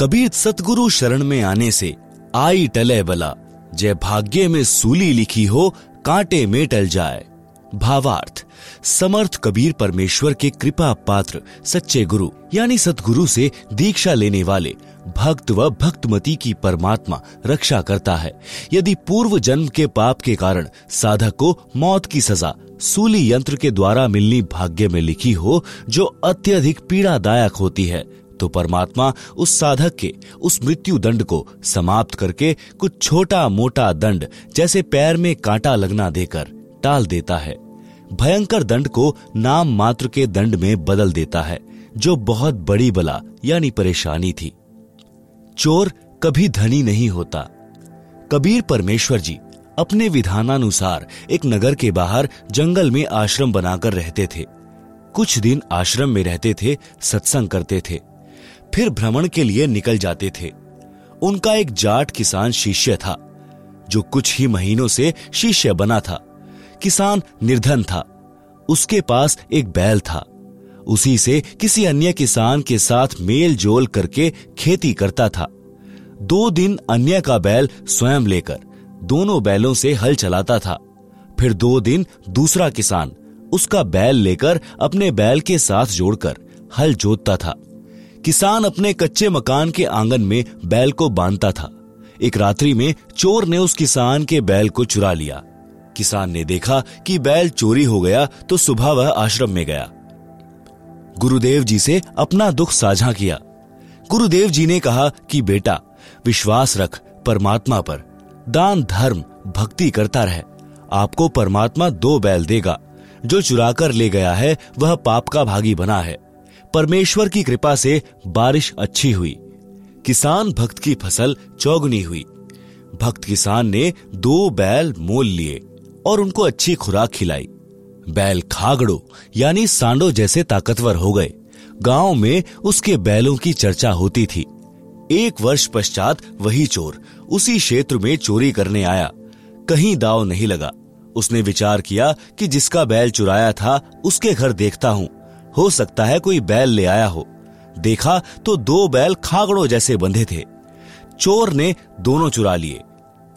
A: कबीर सतगुरु शरण में आने से आई टले बला। जय भाग्य में सूली लिखी हो, कांटे में टल जाए। भावार्थ समर्थ कबीर परमेश्वर के कृपा पात्र, सच्चे गुरु, यानी सतगुरु से दीक्षा लेने वाले, भक्त व भक्तमती की परमात्मा रक्षा करता है। यदि पूर्व जन्म के पाप के कारण साधक को मौत की सजा, सूली यंत्र के द्वारा मिलनी भाग्य में लिखी हो, जो अत्यधिक पीड़ादायक होती है तो परमात्मा उस साधक के, उस मृत्यु दंड को समाप्त करके कुछ छोटा मोटा दंड, जैसे पैर में कांटा लगना देकर, टाल देता है। भयंकर दंड को नाम मात्र के दंड में बदल देता है, जो बहुत बड़ी बला, यानी परेशानी थी। चोर कभी धनी नहीं होता। कबीर परमेश्वर जी अपने विधानानुसार एक नगर के बाहर जंगल में आश्रम बनाकर रहते थे। कुछ दिन आश्रम में रहते थे, सत्संग करते थे। फिर भ्रमण के लिए निकल जाते थे। उनका एक जाट किसान शिष्य था, जो कुछ ही महीनों से शिष्य बना था। किसान निर्धन था। उसके पास एक बैल था। उसी से किसी अन्य किसान के साथ मेल जोल करके खेती करता था। दो दिन अन्य का बैल स्वयं लेकर दोनों बैलों से हल चलाता था। फिर दो दिन दूसरा किसान उसका बैल लेकर अपने बैल के साथ जोड़कर हल जोतता था। किसान अपने कच्चे मकान के आँगन में बैल को बांधता था। एक रात्रि में चोर ने उस किसान के बैल को चुरा लिया। किसान ने देखा कि बैल चोरी हो गया तो सुबह वह आश्रम में गया। गुरुदेव जी से अपना दुख साझा किया। गुरुदेव जी ने कहा कि बेटा, विश्वास रख परमात्मा पर। दान, धर्म, भक्ति करता रहे। आपको परमात्मा दो बैल देगा। जो चुराकर ले गया है, वह पाप का भागी बना है। परमेश्वर की कृपा से बारिश अच्छी हुई। किसान भक्त की फ़सल चौगनी हुई। भक्त किसान ने दो बैल मोल लिए। और उनको अच्छी खुराक खिलाई। बैल खागड़ो, यानी सांडो जैसे ताकतवर हो गए। गाँव में उसके बैलों की चर्चा होती थी। एक वर्ष पश्चात वही चोर उसी क्षेत्र में चोरी करने आया। कहीं दाव नहीं लगा। उसने विचार किया कि जिसका बैल चुराया था, उसके घर देखता हूँ। हो सकता है कोई बैल ले आया हो। देखा तो दो बैल खागड़ों जैसे बंधे थे। चोर ने दोनों चुरा लिए।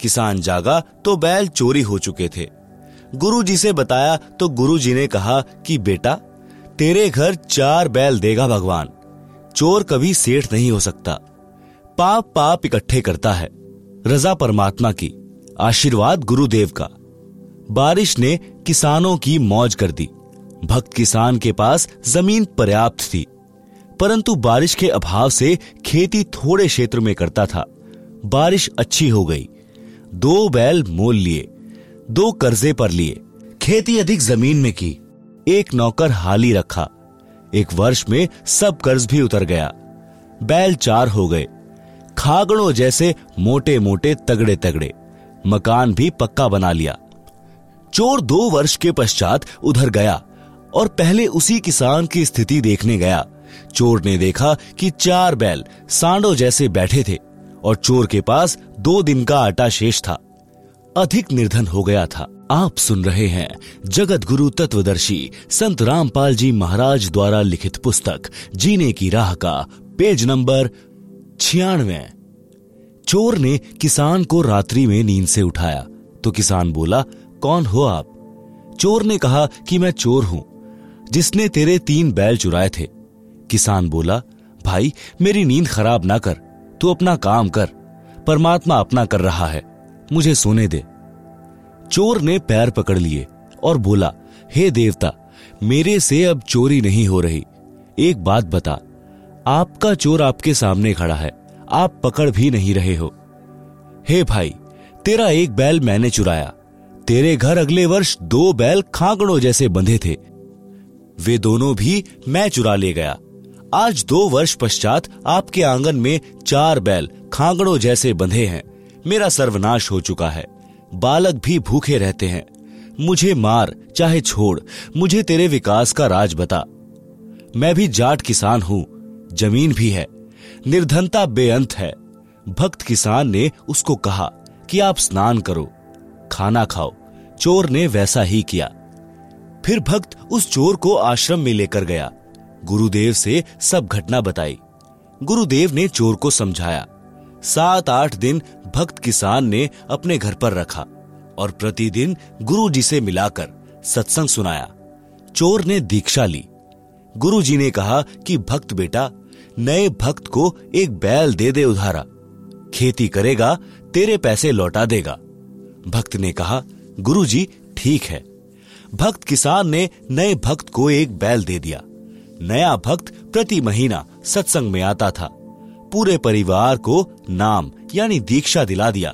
A: किसान जागा तो बैल चोरी हो चुके थे। गुरु जी से बताया तो गुरु जी ने कहा कि, बेटा, तेरे घर चार बैल देगा भगवान। चोर कभी सेठ नहीं हो सकता। पाप पाप इकट्ठे करता है, रजा परमात्मा की, आशीर्वाद गुरुदेव का। बारिश ने किसानों की मौज कर दी। भक्त किसान के पास ज़मीन पर्याप्त थी। परंतु बारिश के अभाव से खेती थोड़े क्षेत्र में करता था। बारिश अच्छी हो गई। दो बैल मोल लिए। दो कर्जे पर लिए, खेती अधिक ज़मीन में की, एक नौकर हाली रखा। एक वर्ष में सब कर्ज भी उतर गया। बैल चार हो गए। खागड़ों जैसे मोटे मोटे तगड़े तगड़े मकान भी पक्का बना लिया। चोर दो वर्ष के पश्चात उधर गया और पहले उसी किसान की स्थिति देखने गया। चोर ने देखा कि चार बैल सांडो जैसे बैठे थे और चोर के पास दो दिन का आटा शेष था। अधिक निर्धन हो गया था। आप सुन रहे हैं जगत गुरु तत्वदर्शी संत रामपाल जी महाराज द्वारा लिखित पुस्तक, जीने की राह का, पेज नंबर छियानवे। चोर ने किसान को रात्रि में नींद से उठाया तो किसान बोला, कौन हो आप? चोर ने कहा कि मैं चोर हूँ, जिसने तेरे तीन बैल चुराए थे। किसान बोला, भाई, मेरी नींद खराब ना कर, तू अपना काम कर, परमात्मा अपना कर रहा है। मुझे सोने दे। चोर ने पैर पकड़ लिए और बोला, हे hey देवता, मेरे से अब चोरी नहीं हो रही। एक बात बता, आपका चोर आपके सामने खड़ा है, आप पकड़ भी नहीं रहे हो। हे hey भाई, तेरा एक बैल मैंने चुराया। तेरे घर अगले वर्ष दो बैल खांकड़ों जैसे बंधे थे। वे दोनों भी मैं चुरा ले गया। आज दो वर्ष पश्चात आपके आँगन में चार बैल खांगड़ों जैसे बंधे हैं। मेरा सर्वनाश हो चुका है। बालक भी भूखे रहते हैं। मुझे मार, चाहे छोड़, मुझे तेरे विकास का राज बता। मैं भी जाट किसान हूँ, ज़मीन भी है। निर्धनता बेअंत है। भक्त किसान ने उसको कहा कि आप स्नान करो, खाना खाओ, चोर ने वैसा ही किया। फिर भक्त उस चोर को आश्रम में लेकर गया। गुरुदेव से सब घटना बताई। गुरुदेव ने चोर को समझाया। सात आठ दिन भक्त किसान ने अपने घर पर रखा और प्रतिदिन गुरु जी से मिलाकर सत्संग सुनाया। चोर ने दीक्षा ली। गुरु जी ने कहा कि, भक्त बेटा, नए भक्त को एक बैल दे दे उधारा। खेती करेगा, तेरे पैसे लौटा देगा। भक्त ने कहा गुरु जी ठीक है। भक्त किसान ने नए भक्त को एक बैल दे दिया। नया भक्त प्रति महीना सत्संग में आता था। पूरे परिवार को नाम, यानी दीक्षा दिला दिया।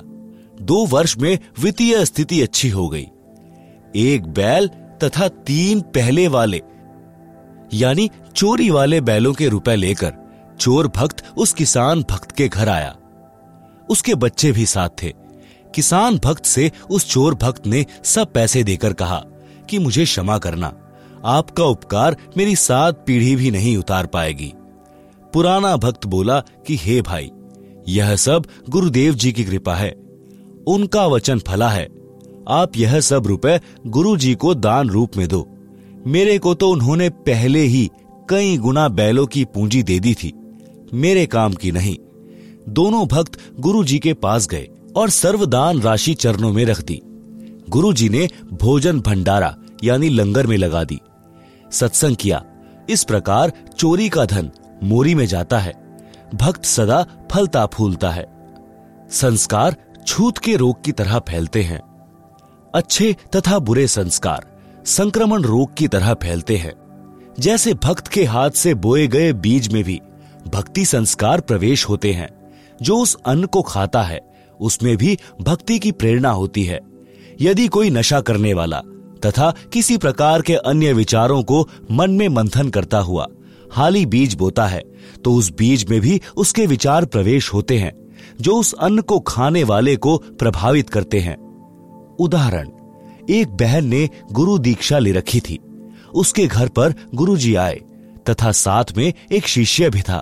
A: दो वर्ष में वित्तीय स्थिति अच्छी हो गई। एक बैल तथा तीन पहले वाले, यानी चोरी वाले बैलों के रुपए लेकर चोर भक्त उस किसान भक्त के घर आया। उसके बच्चे भी साथ थे। किसान भक्त से उस चोर भक्त ने सब पैसे देकर कहा कि मुझे क्षमा करना। आपका उपकार मेरी सात पीढ़ी भी नहीं उतार पाएगी। पुराना भक्त बोला कि, हे भाई, यह सब गुरुदेव जी की कृपा है। उनका वचन फला है। आप यह सब रुपए गुरु जी को दान रूप में दो। मेरे को तो उन्होंने पहले ही कई गुना बैलों की पूंजी दे दी थी। मेरे काम की नहीं। दोनों भक्त गुरु जी के पास गए और सर्वदान राशि चरणों में रख दी। गुरु जी ने भोजन भंडारा, यानी लंगर में लगा दी। सत्संग किया। इस प्रकार चोरी का धन मोरी में जाता है। भक्त सदा फलता फूलता है। संस्कार छूत के रोग की तरह फैलते हैं। अच्छे तथा बुरे संस्कार संक्रमण रोग की तरह फैलते हैं। जैसे भक्त के हाथ से बोए गए बीज में भी भक्ति संस्कार प्रवेश होते हैं। जो उस अन्न को खाता है, उसमें भी भक्ति की प्रेरणा होती है। यदि कोई नशा करने वाला तथा किसी प्रकार के अन्य विचारों को मन में मंथन करता हुआ हाली बीज बोता है तो उस बीज में भी उसके विचार प्रवेश होते हैं, जो उस अन्न को खाने वाले को प्रभावित करते हैं। उदाहरण, एक बहन ने गुरु दीक्षा ले रखी थी। उसके घर पर गुरु जी आए, तथा साथ में एक शिष्य भी था।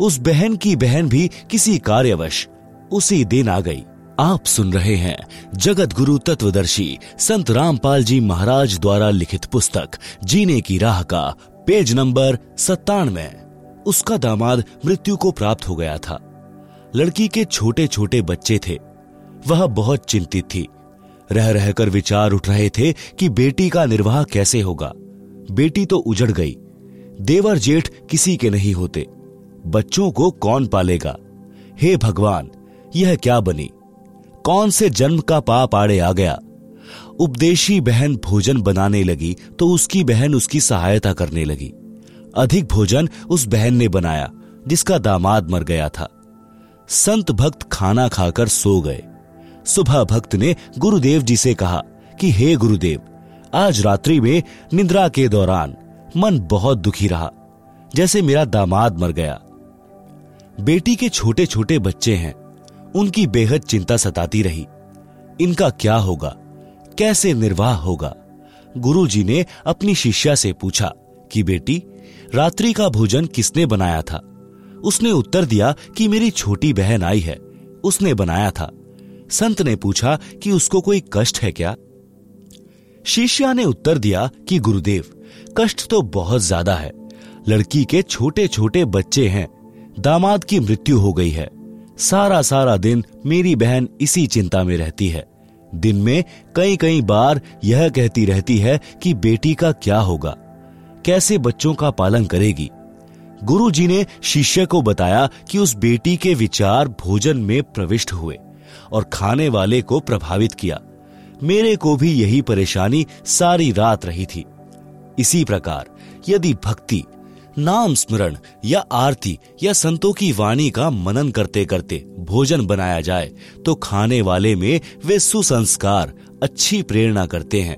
A: उस बहन की बहन भी किसी कार्यवश, उसी दिन आ गई। आप सुन रहे हैं जगत गुरु तत्वदर्शी संत रामपाल जी महाराज द्वारा लिखित पुस्तक, जीने की राह का पेज नंबर सत्तानवे। उसका दामाद मृत्यु को प्राप्त हो गया था। लड़की के छोटे छोटे बच्चे थे। वह बहुत चिंतित थी। रह रहकर विचार उठ रहे थे कि बेटी का निर्वाह कैसे होगा। बेटी तो उजड़ गई। देवर जेठ किसी के नहीं होते। बच्चों को कौन पालेगा? हे भगवान, यह क्या बनी? कौन से जन्म का पाप आड़े आ गया? उपदेशी बहन भोजन बनाने लगी तो उसकी बहन उसकी सहायता करने लगी। अधिक भोजन उस बहन ने बनाया, जिसका दामाद मर गया था। संत भक्त खाना खाकर सो गए। सुबह भक्त ने गुरुदेव जी से कहा कि, हे गुरुदेव, आज रात्रि में निद्रा के दौरान मन बहुत दुखी रहा, जैसे मेरा दामाद मर गया। बेटी के छोटे छोटे बच्चे हैं, उनकी बेहद चिंता सताती रही। इनका क्या होगा? कैसे निर्वाह होगा? गुरुजी ने अपनी शिष्या से पूछा कि बेटी, रात्रि का भोजन किसने बनाया था? उसने उत्तर दिया कि मेरी छोटी बहन आई है, उसने बनाया था। संत ने पूछा कि उसको कोई कष्ट है क्या? शिष्या ने उत्तर दिया कि गुरुदेव, कष्ट तो बहुत ज़्यादा है। लड़की के छोटे छोटे बच्चे हैं, दामाद की मृत्यु हो गई है। सारा सारा दिन मेरी बहन इसी चिंता में रहती है। दिन में कई कई बार यह कहती रहती है कि बेटी का क्या होगा? कैसे बच्चों का पालन करेगी? गुरु जी ने शिष्य को बताया कि उस बेटी के विचार भोजन में प्रविष्ट हुए और खाने वाले को प्रभावित किया। मेरे को भी यही परेशानी सारी रात रही थी। इसी प्रकार यदि भक्ति नाम स्मरण या आरती या संतों की वाणी का मनन करते करते भोजन बनाया जाए तो खाने वाले में वे सुसंस्कार, अच्छी प्रेरणा करते हैं।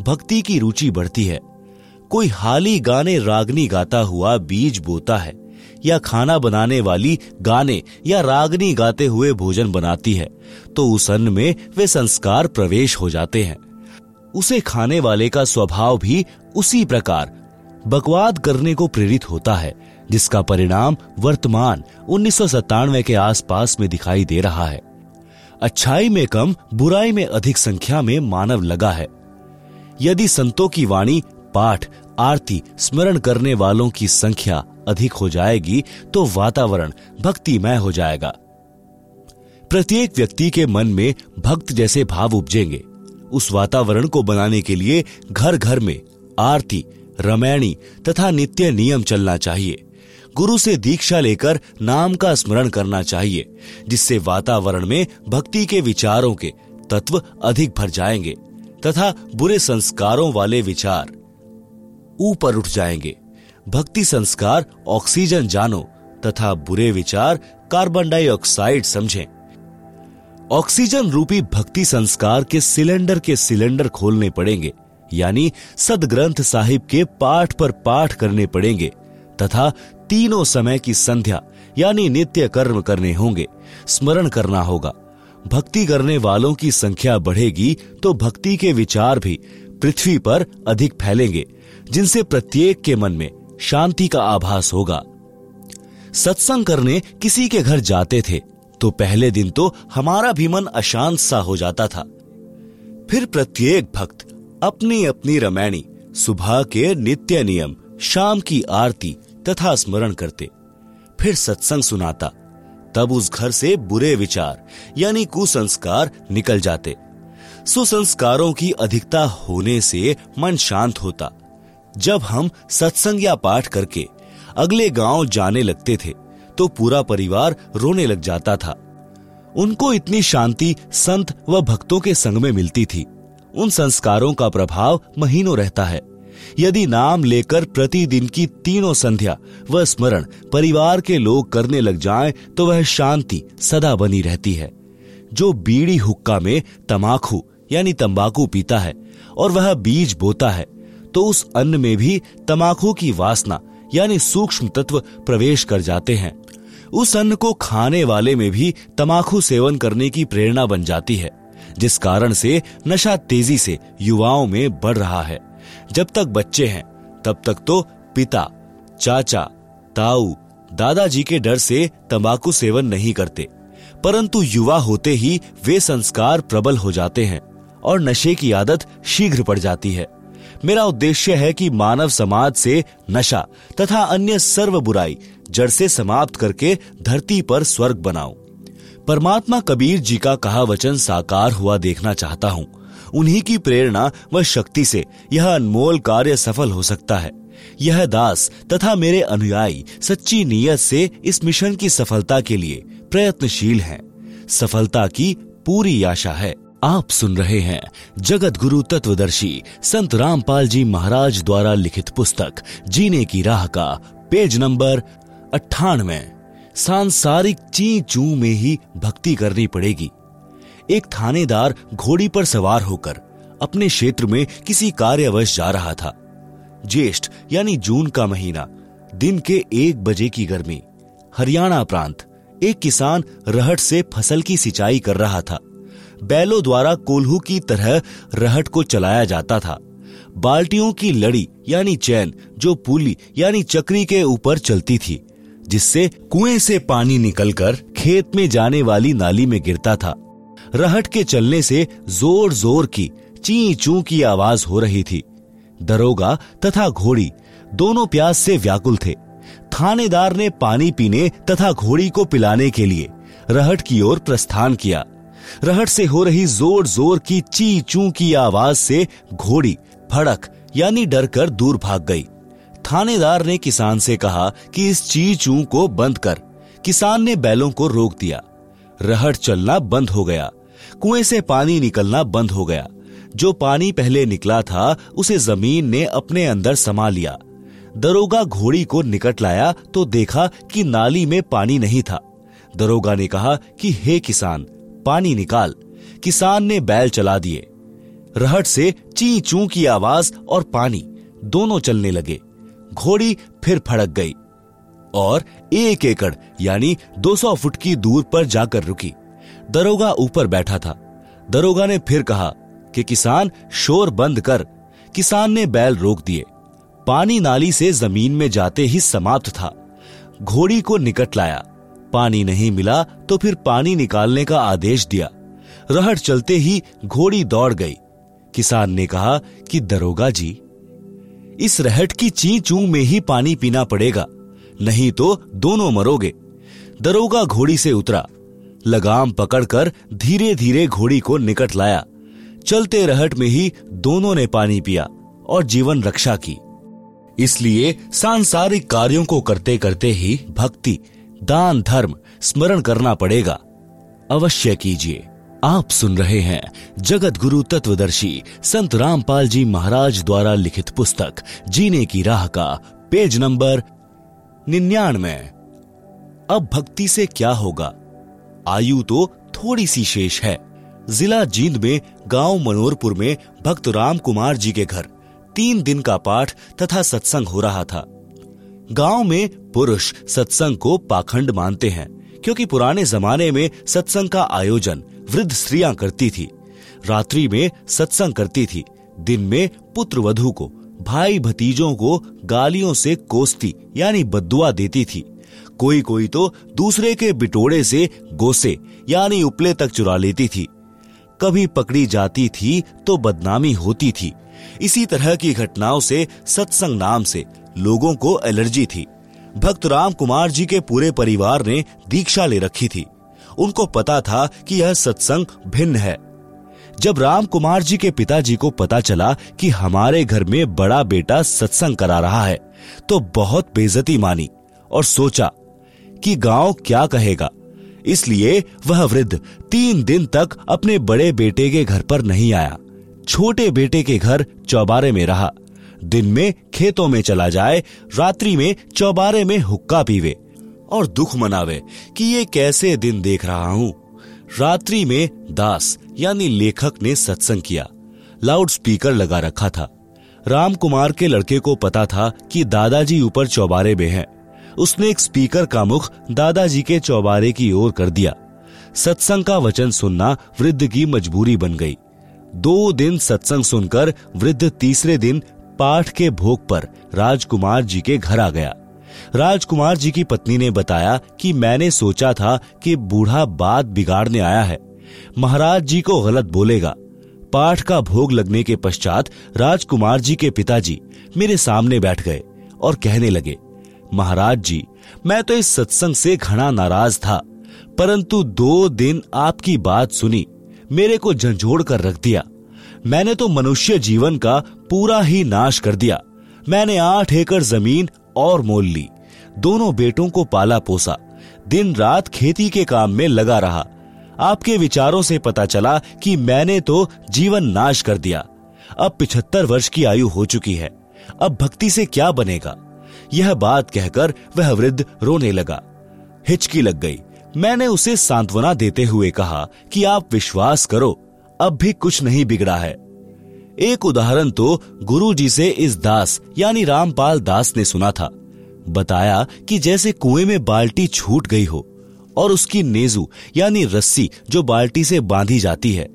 A: भक्ति की रुचि बढ़ती है। कोई हाली गाने रागनी गाता हुआ बीज बोता है, या खाना बनाने वाली गाने या रागनी गाते हुए भोजन बनाती है तो उस अन्न में वे संस्कार प्रवेश हो जाते हैं। उसे खाने वाले का स्वभाव भी उसी प्रकार बकवाद करने को प्रेरित होता है, जिसका परिणाम वर्तमान उन्नीस सौ सत्तानवे के आसपास में दिखाई दे रहा है। अच्छाई में कम, बुराई में अधिक संख्या में मानव लगा है। यदि संतों की वाणी, पाठ, आरती, स्मरण करने वालों की संख्या अधिक हो जाएगी तो वातावरण भक्तिमय हो जाएगा। प्रत्येक व्यक्ति के मन में भक्त जैसे भाव उपजेंगे। उस वातावरण को बनाने के लिए घर घर में आरती रमैणी तथा नित्य नियम चलना चाहिए। गुरु से दीक्षा लेकर नाम का स्मरण करना चाहिए, जिससे वातावरण में भक्ति के विचारों के तत्व अधिक भर जाएँगे तथा बुरे संस्कारों वाले विचार ऊपर उठ जाएँगे। भक्ति संस्कार ऑक्सीजन जानो तथा बुरे विचार कार्बन डाइऑक्साइड समझें। ऑक्सीजन रूपी भक्ति संस्कार के सिलेंडर के सिलेंडर खोलने पड़ेंगे। यानी सदग्रंथ साहिब के पाठ पर पाठ करने पड़ेंगे, तथा तीनों समय की संध्या, यानी नित्य कर्म करने होंगे, स्मरण करना होगा। भक्ति करने वालों की संख्या बढ़ेगी तो भक्ति के विचार भी पृथ्वी पर अधिक फैलेंगे, जिनसे प्रत्येक के मन में शांति का आभास होगा। सत्संग करने किसी के घर जाते थे तो पहले दिन तो हमारा भी मन अशांत सा हो जाता था। फिर प्रत्येक भक्त अपनी अपनी रमैणी, सुबह के नित्य नियम, शाम की आरती तथा स्मरण करते। फिर सत्संग सुनाता। तब उस घर से बुरे विचार, यानी कुसंस्कार निकल जाते। सुसंस्कारों की अधिकता होने से मन शांत होता। जब हम सत्संग या पाठ करके अगले गाँव जाने लगते थे तो पूरा परिवार रोने लग जाता था। उनको इतनी शांति संत व भक्तों के संग में मिलती थी। उन संस्कारों का प्रभाव महीनों रहता है। यदि नाम लेकर प्रतिदिन की तीनों संध्या व स्मरण परिवार के लोग करने लग जाएँ तो वह शांति सदा बनी रहती है। जो बीड़ी हुक्का में तमाखू, यानी तंबाकू पीता है और वह बीज बोता है तो उस अन्न में भी तमाकू की वासना, यानी सूक्ष्म तत्व प्रवेश कर जाते हैं। उस अन्न को खाने वाले में भी तमाकू सेवन करने की प्रेरणा बन जाती है। जिस कारण से नशा तेज़ी से युवाओं में बढ़ रहा है। जब तक बच्चे हैं, तब तक तो पिता, चाचा, ताऊ, दादाजी के डर से तंबाकू सेवन नहीं करते। परंतु युवा होते ही वे संस्कार प्रबल हो जाते हैं और नशे की आदत शीघ्र पड़ जाती है। मेरा उद्देश्य है कि मानव समाज से नशा तथा अन्य सर्व बुराई जड़ से समाप्त करके धरती पर स्वर्ग बनाऊँ। परमात्मा कबीर जी का कहा वचन साकार हुआ देखना चाहता हूँ। उन्हीं की प्रेरणा व शक्ति से यह अनमोल कार्य सफल हो सकता है। यह दास तथा मेरे अनुयायी सच्ची नीयत से इस मिशन की सफलता के लिए प्रयत्नशील हैं। सफलता की पूरी आशा है। आप सुन रहे हैं जगत गुरु तत्वदर्शी संत रामपाल जी महाराज द्वारा लिखित पुस्तक, जीने की राह का, पेज नंबर अट्ठानवे। सांसारिक ची चू में ही भक्ति करनी पड़ेगी। एक थानेदार घोड़ी पर सवार होकर अपने क्षेत्र में किसी कार्यवश जा रहा था। ज्येष्ठ, यानी जून का महीना, दिन के एक बजे की गर्मी। हरियाणा प्रांत, एक किसान रहट से फ़सल की सिंचाई कर रहा था। बैलों द्वारा कोल्हू की तरह रहट को चलाया जाता था। बाल्टियों की लड़ी, यानी चैन, जो पुली, यानी चक्री के ऊपर चलती थी। जिससे कुएँ से पानी निकलकर खेत में जाने वाली नाली में गिरता था। रहट के चलने से ज़ोर ज़ोर की ची चू की आवाज़ हो रही थी। दरोगा तथा घोड़ी दोनों प्यास से व्याकुल थे। थानेदार ने पानी पीने तथा घोड़ी को पिलाने के लिए रहट की ओर प्रस्थान किया। रहट से हो रही ज़ोर ज़ोर की ची चू की आवाज़ से घोड़ी, फड़क, यानी डर कर दूर भाग गई। थानेदार ने किसान से कहा कि इस ची चू को बंद कर। किसान ने बैलों को रोक दिया। रहट चलना बंद हो गया। कुएँ से पानी निकलना बंद हो गया। जो पानी पहले निकला था, उसे ज़मीन ने अपने अंदर समा लिया। दरोगा घोड़ी को निकट लाया तो देखा कि नाली में पानी नहीं था। दरोगा ने कहा कि, हे किसान, पानी निकाल। किसान ने बैल चला दिए। रहट से ची चू की आवाज़ और पानी दोनों चलने लगे। घोड़ी फिर फड़क गई और एक एकड़, यानी 200 फुट की दूर पर जाकर रुकी। दरोगा ऊपर बैठा था। दरोगा ने फिर कहा कि किसान, शोर बंद कर। किसान ने बैल रोक दिए। पानी नाली से ज़मीन में जाते ही समाप्त था। घोड़ी को निकट लाया। पानी नहीं मिला तो फिर पानी निकालने का आदेश दिया। रहट चलते ही घोड़ी दौड़ गई। किसान ने कहा कि, दरोगा जी इस रहट की ची चू में ही पानी पीना पड़ेगा, नहीं तो दोनों मरोगे। दरोगा घोड़ी से उतरा, लगाम पकड़कर धीरे धीरे घोड़ी को निकट लाया। चलते रहट में ही दोनों ने पानी पिया और जीवन रक्षा की। इसलिए सांसारिक कार्यों को करते करते ही भक्ति, दान, धर्म, स्मरण करना पड़ेगा। अवश्य कीजिए। आप सुन रहे हैं जगत गुरु तत्वदर्शी संत रामपाल जी महाराज द्वारा लिखित पुस्तक, जीने की राह का पेज नंबर निन्यानवे। अब भक्ति से क्या होगा? आयु तो थोड़ी सी शेष है। जिला जींद में, गाँव मनोरपुर में भक्त राम कुमार जी के घर, तीन दिन का पाठ तथा सत्संग हो रहा था। गाँव में पुरुष सत्संग को पाखंड मानते हैं, क्योंकि पुराने जमाने में सत्संग का आयोजन वृद्ध स्त्रियाँ करती थी। रात्रि में सत्संग करती थी। दिन में पुत्र वधु को, भाई भतीजों को गालियों से कोसती, यानी बदुआ देती थी। कोई कोई तो दूसरे के बिटोड़े से गोसे, यानी उपले तक चुरा लेती थी। कभी पकड़ी जाती थी तो बदनामी होती थी। इसी तरह की घटनाओं से, सत्संग नाम से लोगों को एलर्जी थी। भक्त राम कुमार जी के पूरे परिवार ने दीक्षा ले रखी थी। उनको पता था कि यह सत्संग भिन्न है। जब राम कुमार जी के पिताजी को पता चला कि हमारे घर में बड़ा बेटा सत्संग करा रहा है तो बहुत बेजती मानी और सोचा कि गाँव क्या कहेगा। इसलिए वह वृद्ध तीन दिन तक अपने बड़े बेटे के घर पर नहीं आया। छोटे बेटे के घर चौबारे में रहा। दिन में खेतों में चला जाए, रात्रि में चौबारे में हुक्का पीवे। और दुख मनावे कि ये कैसे दिन देख रहा हूँ। रात्रि में दास, यानी लेखक ने सत्संग किया। लाउड स्पीकर लगा रखा था। राम कुमार के लड़के को पता था कि दादाजी ऊपर चौबारे में हैं। उसने एक स्पीकर का मुख दादाजी के चौबारे की ओर कर दिया। सत्संग का वचन सुनना वृद्ध की मजबूरी बन गई। दो दिन सत्संग सुनकर वृद्ध तीसरे दिन पाठ के भोग पर राजकुमार जी के घर आ गया। राजकुमार जी की पत्नी ने बताया कि मैंने सोचा था कि बूढ़ा बात बिगाड़ने आया है। महाराज जी को गलत बोलेगा। पाठ का भोग लगने के पश्चात राजकुमार जी के पिताजी मेरे सामने बैठ गए और कहने लगे, महाराज जी, मैं तो इस सत्संग से घना नाराज़ था, परंतु दो दिन आपकी बात सुनी, मेरे को झंझोड़ कर रख दिया। मैंने तो मनुष्य जीवन का पूरा ही नाश कर दिया। मैंने आठ एकड़ ज़मीन और मोल ली। दोनों बेटों को पाला पोसा। दिन रात खेती के काम में लगा रहा। आपके विचारों से पता चला कि मैंने तो जीवन नाश कर दिया। अब पिछहत्तर वर्ष की आयु हो चुकी है। अब भक्ति से क्या बनेगा? यह बात कहकर वह वृद्ध रोने लगा। हिचकी लग गई। मैंने उसे सांत्वना देते हुए कहा कि आप विश्वास करो, अब भी कुछ नहीं बिगड़ा है। एक उदाहरण तो गुरु जी से इस दास, यानी रामपाल दास ने सुना था। बताया कि जैसे कुएँ में बाल्टी छूट गई हो, और उसकी नेजू, यानी रस्सी, जो बाल्टी से बांधी जाती है,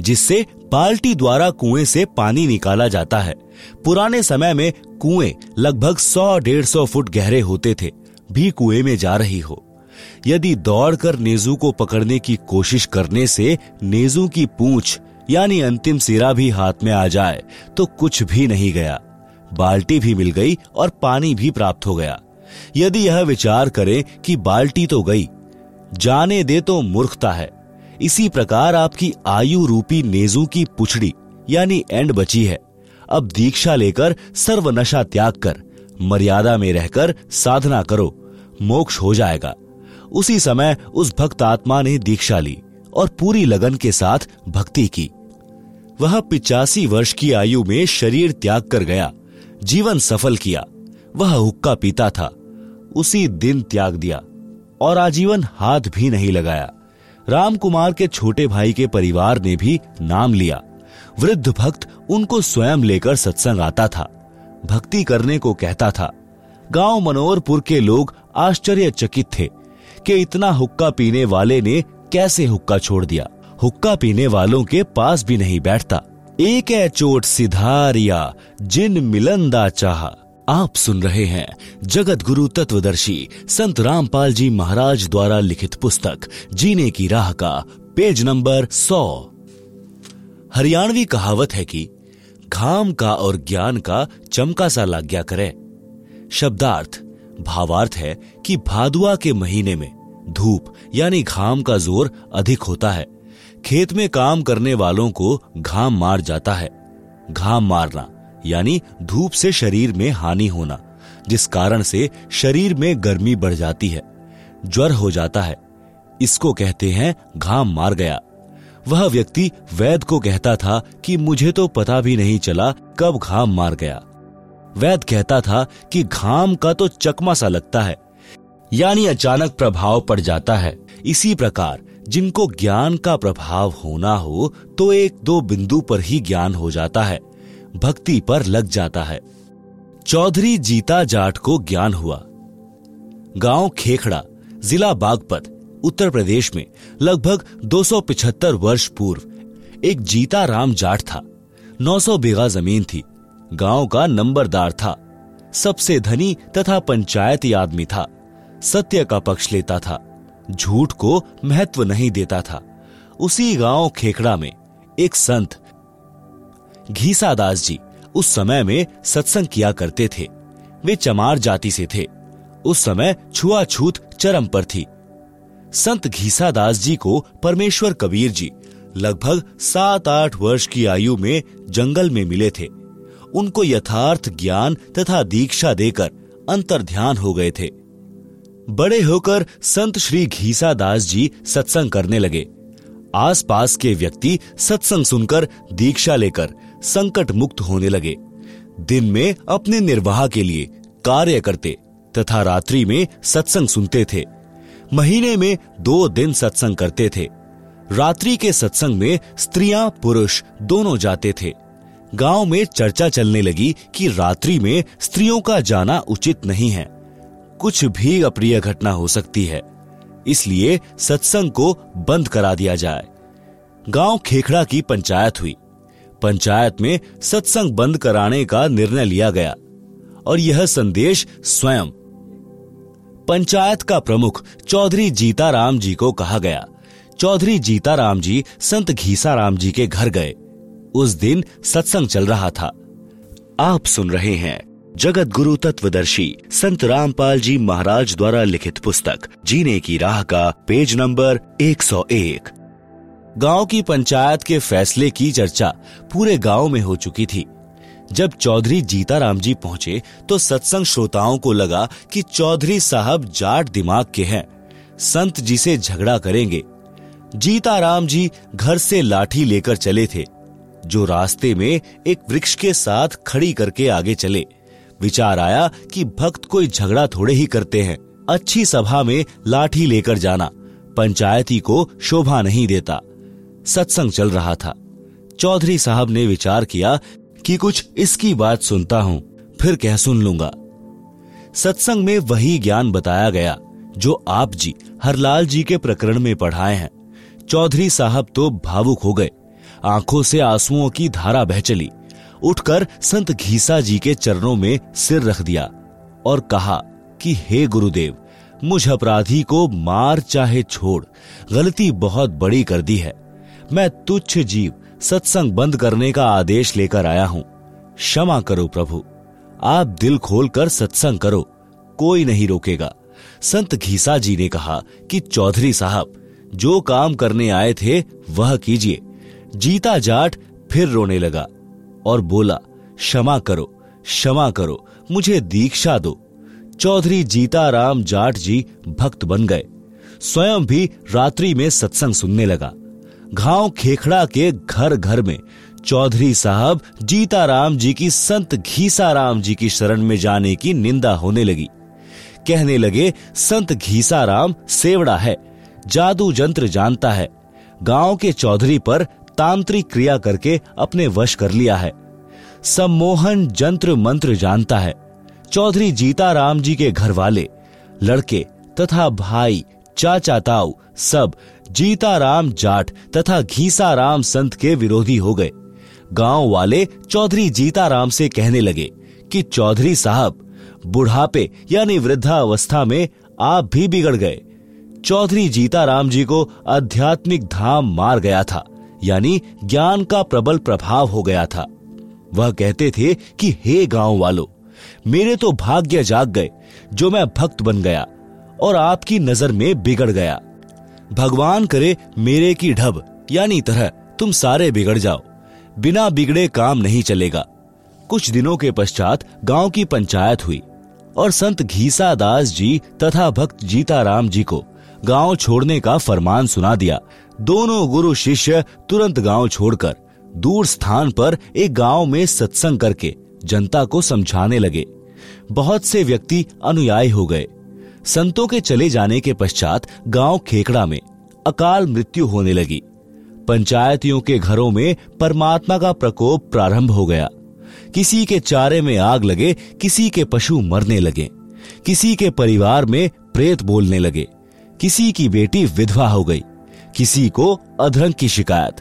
A: जिससे बाल्टी द्वारा कुएँ से पानी निकाला जाता है। पुराने समय में कुएँ लगभग 100-150 फुट गहरे होते थे, भी कुएँ में जा रही हो। यदि दौड़कर नेजू को पकड़ने की कोशिश करने से नेजू की पूंछ यानी अंतिम सिरा भी हाथ में आ जाए तो कुछ भी नहीं गया। बाल्टी भी मिल गई और पानी भी प्राप्त हो गया। यदि यह विचार करें कि बाल्टी तो गई, जाने दे तो मूर्खता है। इसी प्रकार आपकी आयु रूपी नेजू की पुछड़ी, यानी एंड बची है। अब दीक्षा लेकर सर्व नशा त्याग कर, मर्यादा में रहकर साधना करो, मोक्ष हो जाएगा। उसी समय उस भक्त आत्मा ने दीक्षा ली। और पूरी लगन के साथ भक्ति की। वह पिचासी वर्ष की आयु में शरीर त्याग कर गया, जीवन सफल किया। वह हुक्का पीता था, उसी दिन त्याग दिया और आजीवन हाथ भी नहीं लगाया। राम कुमार के छोटे भाई के परिवार ने भी नाम लिया। वृद्ध भक्त उनको स्वयं लेकर सत्संग आता था। भक्ति करने को कहता था, गाँव मनोहरपुर के लोग आश्चर्यचकित थे कि इतना हुक्का पीने वाले ने कैसे हुक्का छोड़ दिया? हुक्का पीने वालों के पास भी नहीं बैठता। एक है चोट सिधारिया, जिन मिलंदा चाह। आप सुन रहे हैं जगत गुरु तत्वदर्शी संत रामपाल जी महाराज द्वारा लिखित पुस्तक, जीने की राह का पेज नंबर सौ। हरियाणवी कहावत है कि, घाम का और ज्ञान का चमका सा लाग्या करे। शब्दार्थ, भावार्थ है कि भादुआ के महीने में धूप, यानी घाम का ज़ोर अधिक होता है। खेत में काम करने वालों को घाम मार जाता है। घाम मारना, यानी धूप से शरीर में हानि होना, जिस कारण से शरीर में गर्मी बढ़ जाती है। ज्वर हो जाता है। इसको कहते हैं घाम मार गया। वह व्यक्ति वैद को कहता था कि मुझे तो पता भी नहीं चला कब घाम मार गया। वैद कहता था कि घाम का तो चकमा सा लगता है यानी अचानक प्रभाव पड़ जाता है। इसी प्रकार, जिनको ज्ञान का प्रभाव होना हो तो एक दो बिंदु पर ही ज्ञान हो जाता है। भक्ति पर लग जाता है। चौधरी जीता जाट को ज्ञान हुआ। गाँव खेखड़ा, जिला बागपत, उत्तर प्रदेश में, लगभग 275 वर्ष पूर्व, एक जीता राम जाट था। 900 बीघा ज़मीन थी। गाँव का नंबरदार था। सबसे धनी तथा पंचायती आदमी था। सत्य का पक्ष लेता था, झूठ को महत्व नहीं देता था। उसी गाँव खेखड़ा में एक संत, घीसादास जी, उस समय में सत्संग किया करते थे। वे चमार जाति से थे। उस समय छुआछूत चरम पर थी। संत घीसादास जी को परमेश्वर कबीर जी लगभग सात आठ वर्ष की आयु में जंगल में मिले थे। उनको यथार्थ ज्ञान तथा दीक्षा देकर अंतर ध्यान हो गए थे। बड़े होकर संत श्री घीसा दास जी सत्संग करने लगे। आसपास के व्यक्ति सत्संग सुनकर दीक्षा लेकर संकट मुक्त होने लगे। दिन में अपने निर्वाह के लिए कार्य करते तथा रात्रि में सत्संग सुनते थे। महीने में दो दिन सत्संग करते थे। रात्रि के सत्संग में स्त्रियाँ, पुरुष दोनों जाते थे। गाँव में चर्चा चलने लगी कि रात्रि में स्त्रियों का जाना उचित नहीं है। कुछ भी अप्रिय घटना हो सकती है। इसलिए सत्संग को बंद करा दिया जाए। गाँव खेखड़ा की पंचायत हुई। पंचायत में सत्संग बंद कराने का निर्णय लिया गया और यह संदेश स्वयं। पंचायत का प्रमुख चौधरी जीताराम जी को कहा गया। चौधरी जीताराम जी संत घीसाराम जी के घर गए। उस दिन सत्संग चल रहा था। आप सुन रहे हैं जगत गुरु तत्वदर्शी संत रामपाल जी महाराज द्वारा लिखित पुस्तक, जीने की राह का पेज नंबर 101 गाँव की पंचायत के फैसले की चर्चा पूरे गाँव में हो चुकी थी। जब चौधरी जीताराम जी पहुँचे तो सत्संग श्रोताओं को लगा कि चौधरी साहब जाट दिमाग के हैं। संत जी से झगड़ा करेंगे। जीताराम जी घर से लाठी लेकर चले थे, जो रास्ते में एक वृक्ष के साथ खड़ी करके आगे चले। विचार आया कि भक्त कोई झगड़ा थोड़े ही करते हैं। अच्छी सभा में लाठी लेकर जाना, पंचायती को शोभा नहीं देता। सत्संग चल रहा था। चौधरी साहब ने विचार किया कि कुछ इसकी बात सुनता हूँ, फिर कह सुन लूँगा। सत्संग में वही ज्ञान बताया गया, जो आप जी, हरलाल जी के प्रकरण में पढ़ाए हैं। चौधरी साहब तो भावुक हो गए। आँखों से आंसुओं की धारा बह चली। उठकर संत घीसा जी के चरणों में सिर रख दिया और कहा कि, हे गुरुदेव, मुझ अपराधी को मार चाहे छोड़, गलती बहुत बड़ी कर दी है। मैं तुच्छ जीव सत्संग बंद करने का आदेश लेकर आया हूँ। क्षमा करो प्रभु। आप दिल खोलकर सत्संग करो, कोई नहीं रोकेगा। संत घीसा जी ने कहा कि, चौधरी साहब, जो काम करने आए थे वह कीजिए। जीता जाट फिर रोने लगा। और बोला, क्षमा करो क्षमा करो, मुझे दीक्षा दो। चौधरी जीताराम जाट जी भक्त बन गए। स्वयं भी रात्रि में सत्संग सुनने लगा। घाव खेखड़ा के घर घर में चौधरी साहब जीताराम जी की संत घीसाराम जी की शरण में जाने की निंदा होने लगी। कहने लगे, संत घीसाराम सेवड़ा है, जादू जंत्र जानता है। गाँव के चौधरी पर तांत्रिक क्रिया करके अपने वश कर लिया है। सम्मोहन जंत्र मंत्र जानता है। चौधरी जीताराम जी के घर वाले लड़के तथा भाई, चाचा ताऊ सब जीताराम जाट तथा घीसाराम संत के विरोधी हो गए। गाँव वाले चौधरी जीताराम से कहने लगे कि चौधरी साहब, बुढ़ापे यानी वृद्धावस्था में आप भी बिगड़ गए। चौधरी जीताराम जी को आध्यात्मिक धाम मार गया था। यानी ज्ञान का प्रबल प्रभाव हो गया था। वह कहते थे कि, हे गाँव वालों मेरे तो भाग्य जाग गए, जो मैं भक्त बन गया, और आपकी नज़र में बिगड़ गया। भगवान करे मेरे की ढब, यानी तरह, तुम सारे बिगड़ जाओ, बिना बिगड़े काम नहीं चलेगा। कुछ दिनों के पश्चात गाँव की पंचायत हुई, और संत घीसा दास जी तथा भक्त जीताराम जी को गाँव छोड़ने का फरमान सुना दिया दोनों गुरु शिष्य तुरंत गाँव छोड़कर दूर स्थान पर एक गाँव में सत्संग करके जनता को समझाने लगे। बहुत से व्यक्ति अनुयायी हो गए। संतों के चले जाने के पश्चात गाँव खेकड़ा में अकाल मृत्यु होने लगी। पंचायतियों के घरों में परमात्मा का प्रकोप प्रारंभ हो गया। किसी के चारे में आग लगे, किसी के पशु मरने लगे, किसी के परिवार में प्रेत बोलने लगे, किसी की बेटी विधवा हो गई। किसी को अधरंग की शिकायत।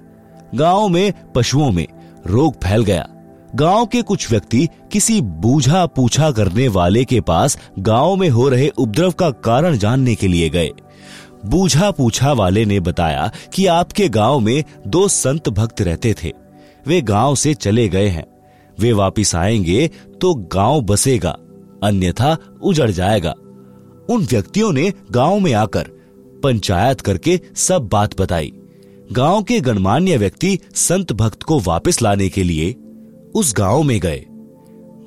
A: गाँव में, पशुओं में रोग फैल गया। गाँव के कुछ व्यक्ति किसी बूझा पूछा करने वाले के पास गाँव में हो रहे उपद्रव का कारण जानने के लिए गए। बूझा पूछा वाले ने बताया कि आपके गाँव में दो संत भक्त रहते थे। वे गाँव से चले गए हैं। वे वापिस आएँगे तो गाँव बसेगा, अन्यथा उजड़ जाएगा। उन व्यक्तियों ने गाँव में आकर पंचायत करके सब बात बताई। गाँव के गणमान्य व्यक्ति संत भक्त को वापस लाने के लिए उस गाँव में गए।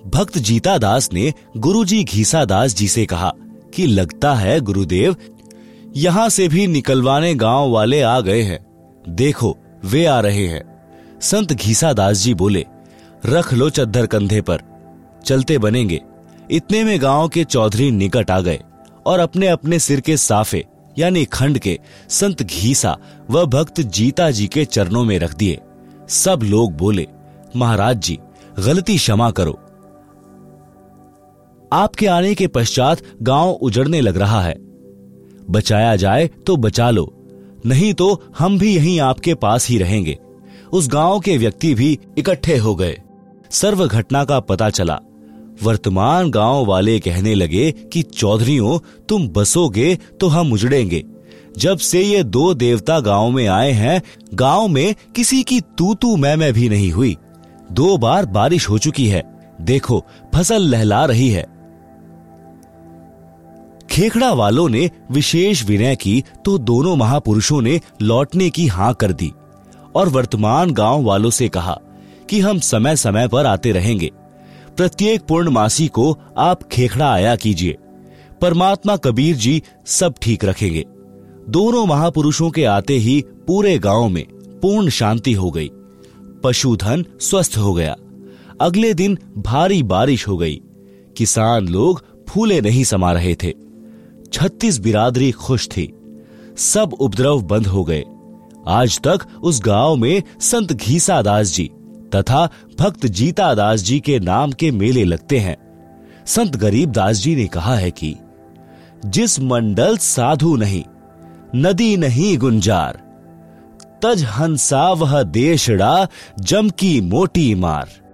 A: भक्त जीता दास ने गुरुजी घीसा दास जी से कहा कि लगता है गुरुदेव, यहाँ से भी निकलवाने गाँव वाले आ गए हैं। देखो, वे आ रहे हैं। संत घीसा दास जी बोले, रख लो चद्दर कंधे पर, चलते बनेंगे। इतने में गाँव के चौधरी निकट आ गए और अपने अपने सिर के साफे यानी खंड के संत घीसा व भक्त जीता जी के चरणों में रख दिए। सब लोग बोले, महाराज जी, गलती क्षमा करो। आपके आने के पश्चात गाँव उजड़ने लग रहा है। बचाया जाए तो बचा लो, नहीं तो हम भी यहीं आपके पास ही रहेंगे। उस गाँव के व्यक्ति भी इकट्ठे हो गए। सर्व घटना का पता चला। वर्तमान गाँव वाले कहने लगे कि चौधरियों, तुम बसोगे तो हम उजड़ेंगे। जब से ये दो देवता गाँव में आए हैं, गाँव में किसी की तू तू मैं मैं भी नहीं हुई। दो बार बारिश हो चुकी है। देखो, फ़सल लहला रही है। खेखड़ा वालों ने विशेष विनय की तो दोनों महापुरुषों ने लौटने की हाँ कर दी और वर्तमान गाँव वालों से कहा कि हम समय समय पर आते रहेंगे। प्रत्येक पूर्णमासी को आप खेखड़ा आया कीजिए। परमात्मा कबीर जी सब ठीक रखेंगे। दोनों महापुरुषों के आते ही पूरे गाँव में पूर्ण शांति हो गई। पशुधन स्वस्थ हो गया। अगले दिन भारी बारिश हो गई। किसान लोग फूले नहीं समा रहे थे। छत्तीस बिरादरी खुश थी। सब उपद्रव बंद हो गए। आज तक उस गाँव में संत घीसा दास जी तथा भक्त जीता दास जी के नाम के मेले लगते हैं। संत गरीब दास जी ने कहा है कि, जिस मंडल साधु नहीं, नदी नहीं गुंजार, तज हंसा वह देशड़ा जमकी मोटी मार।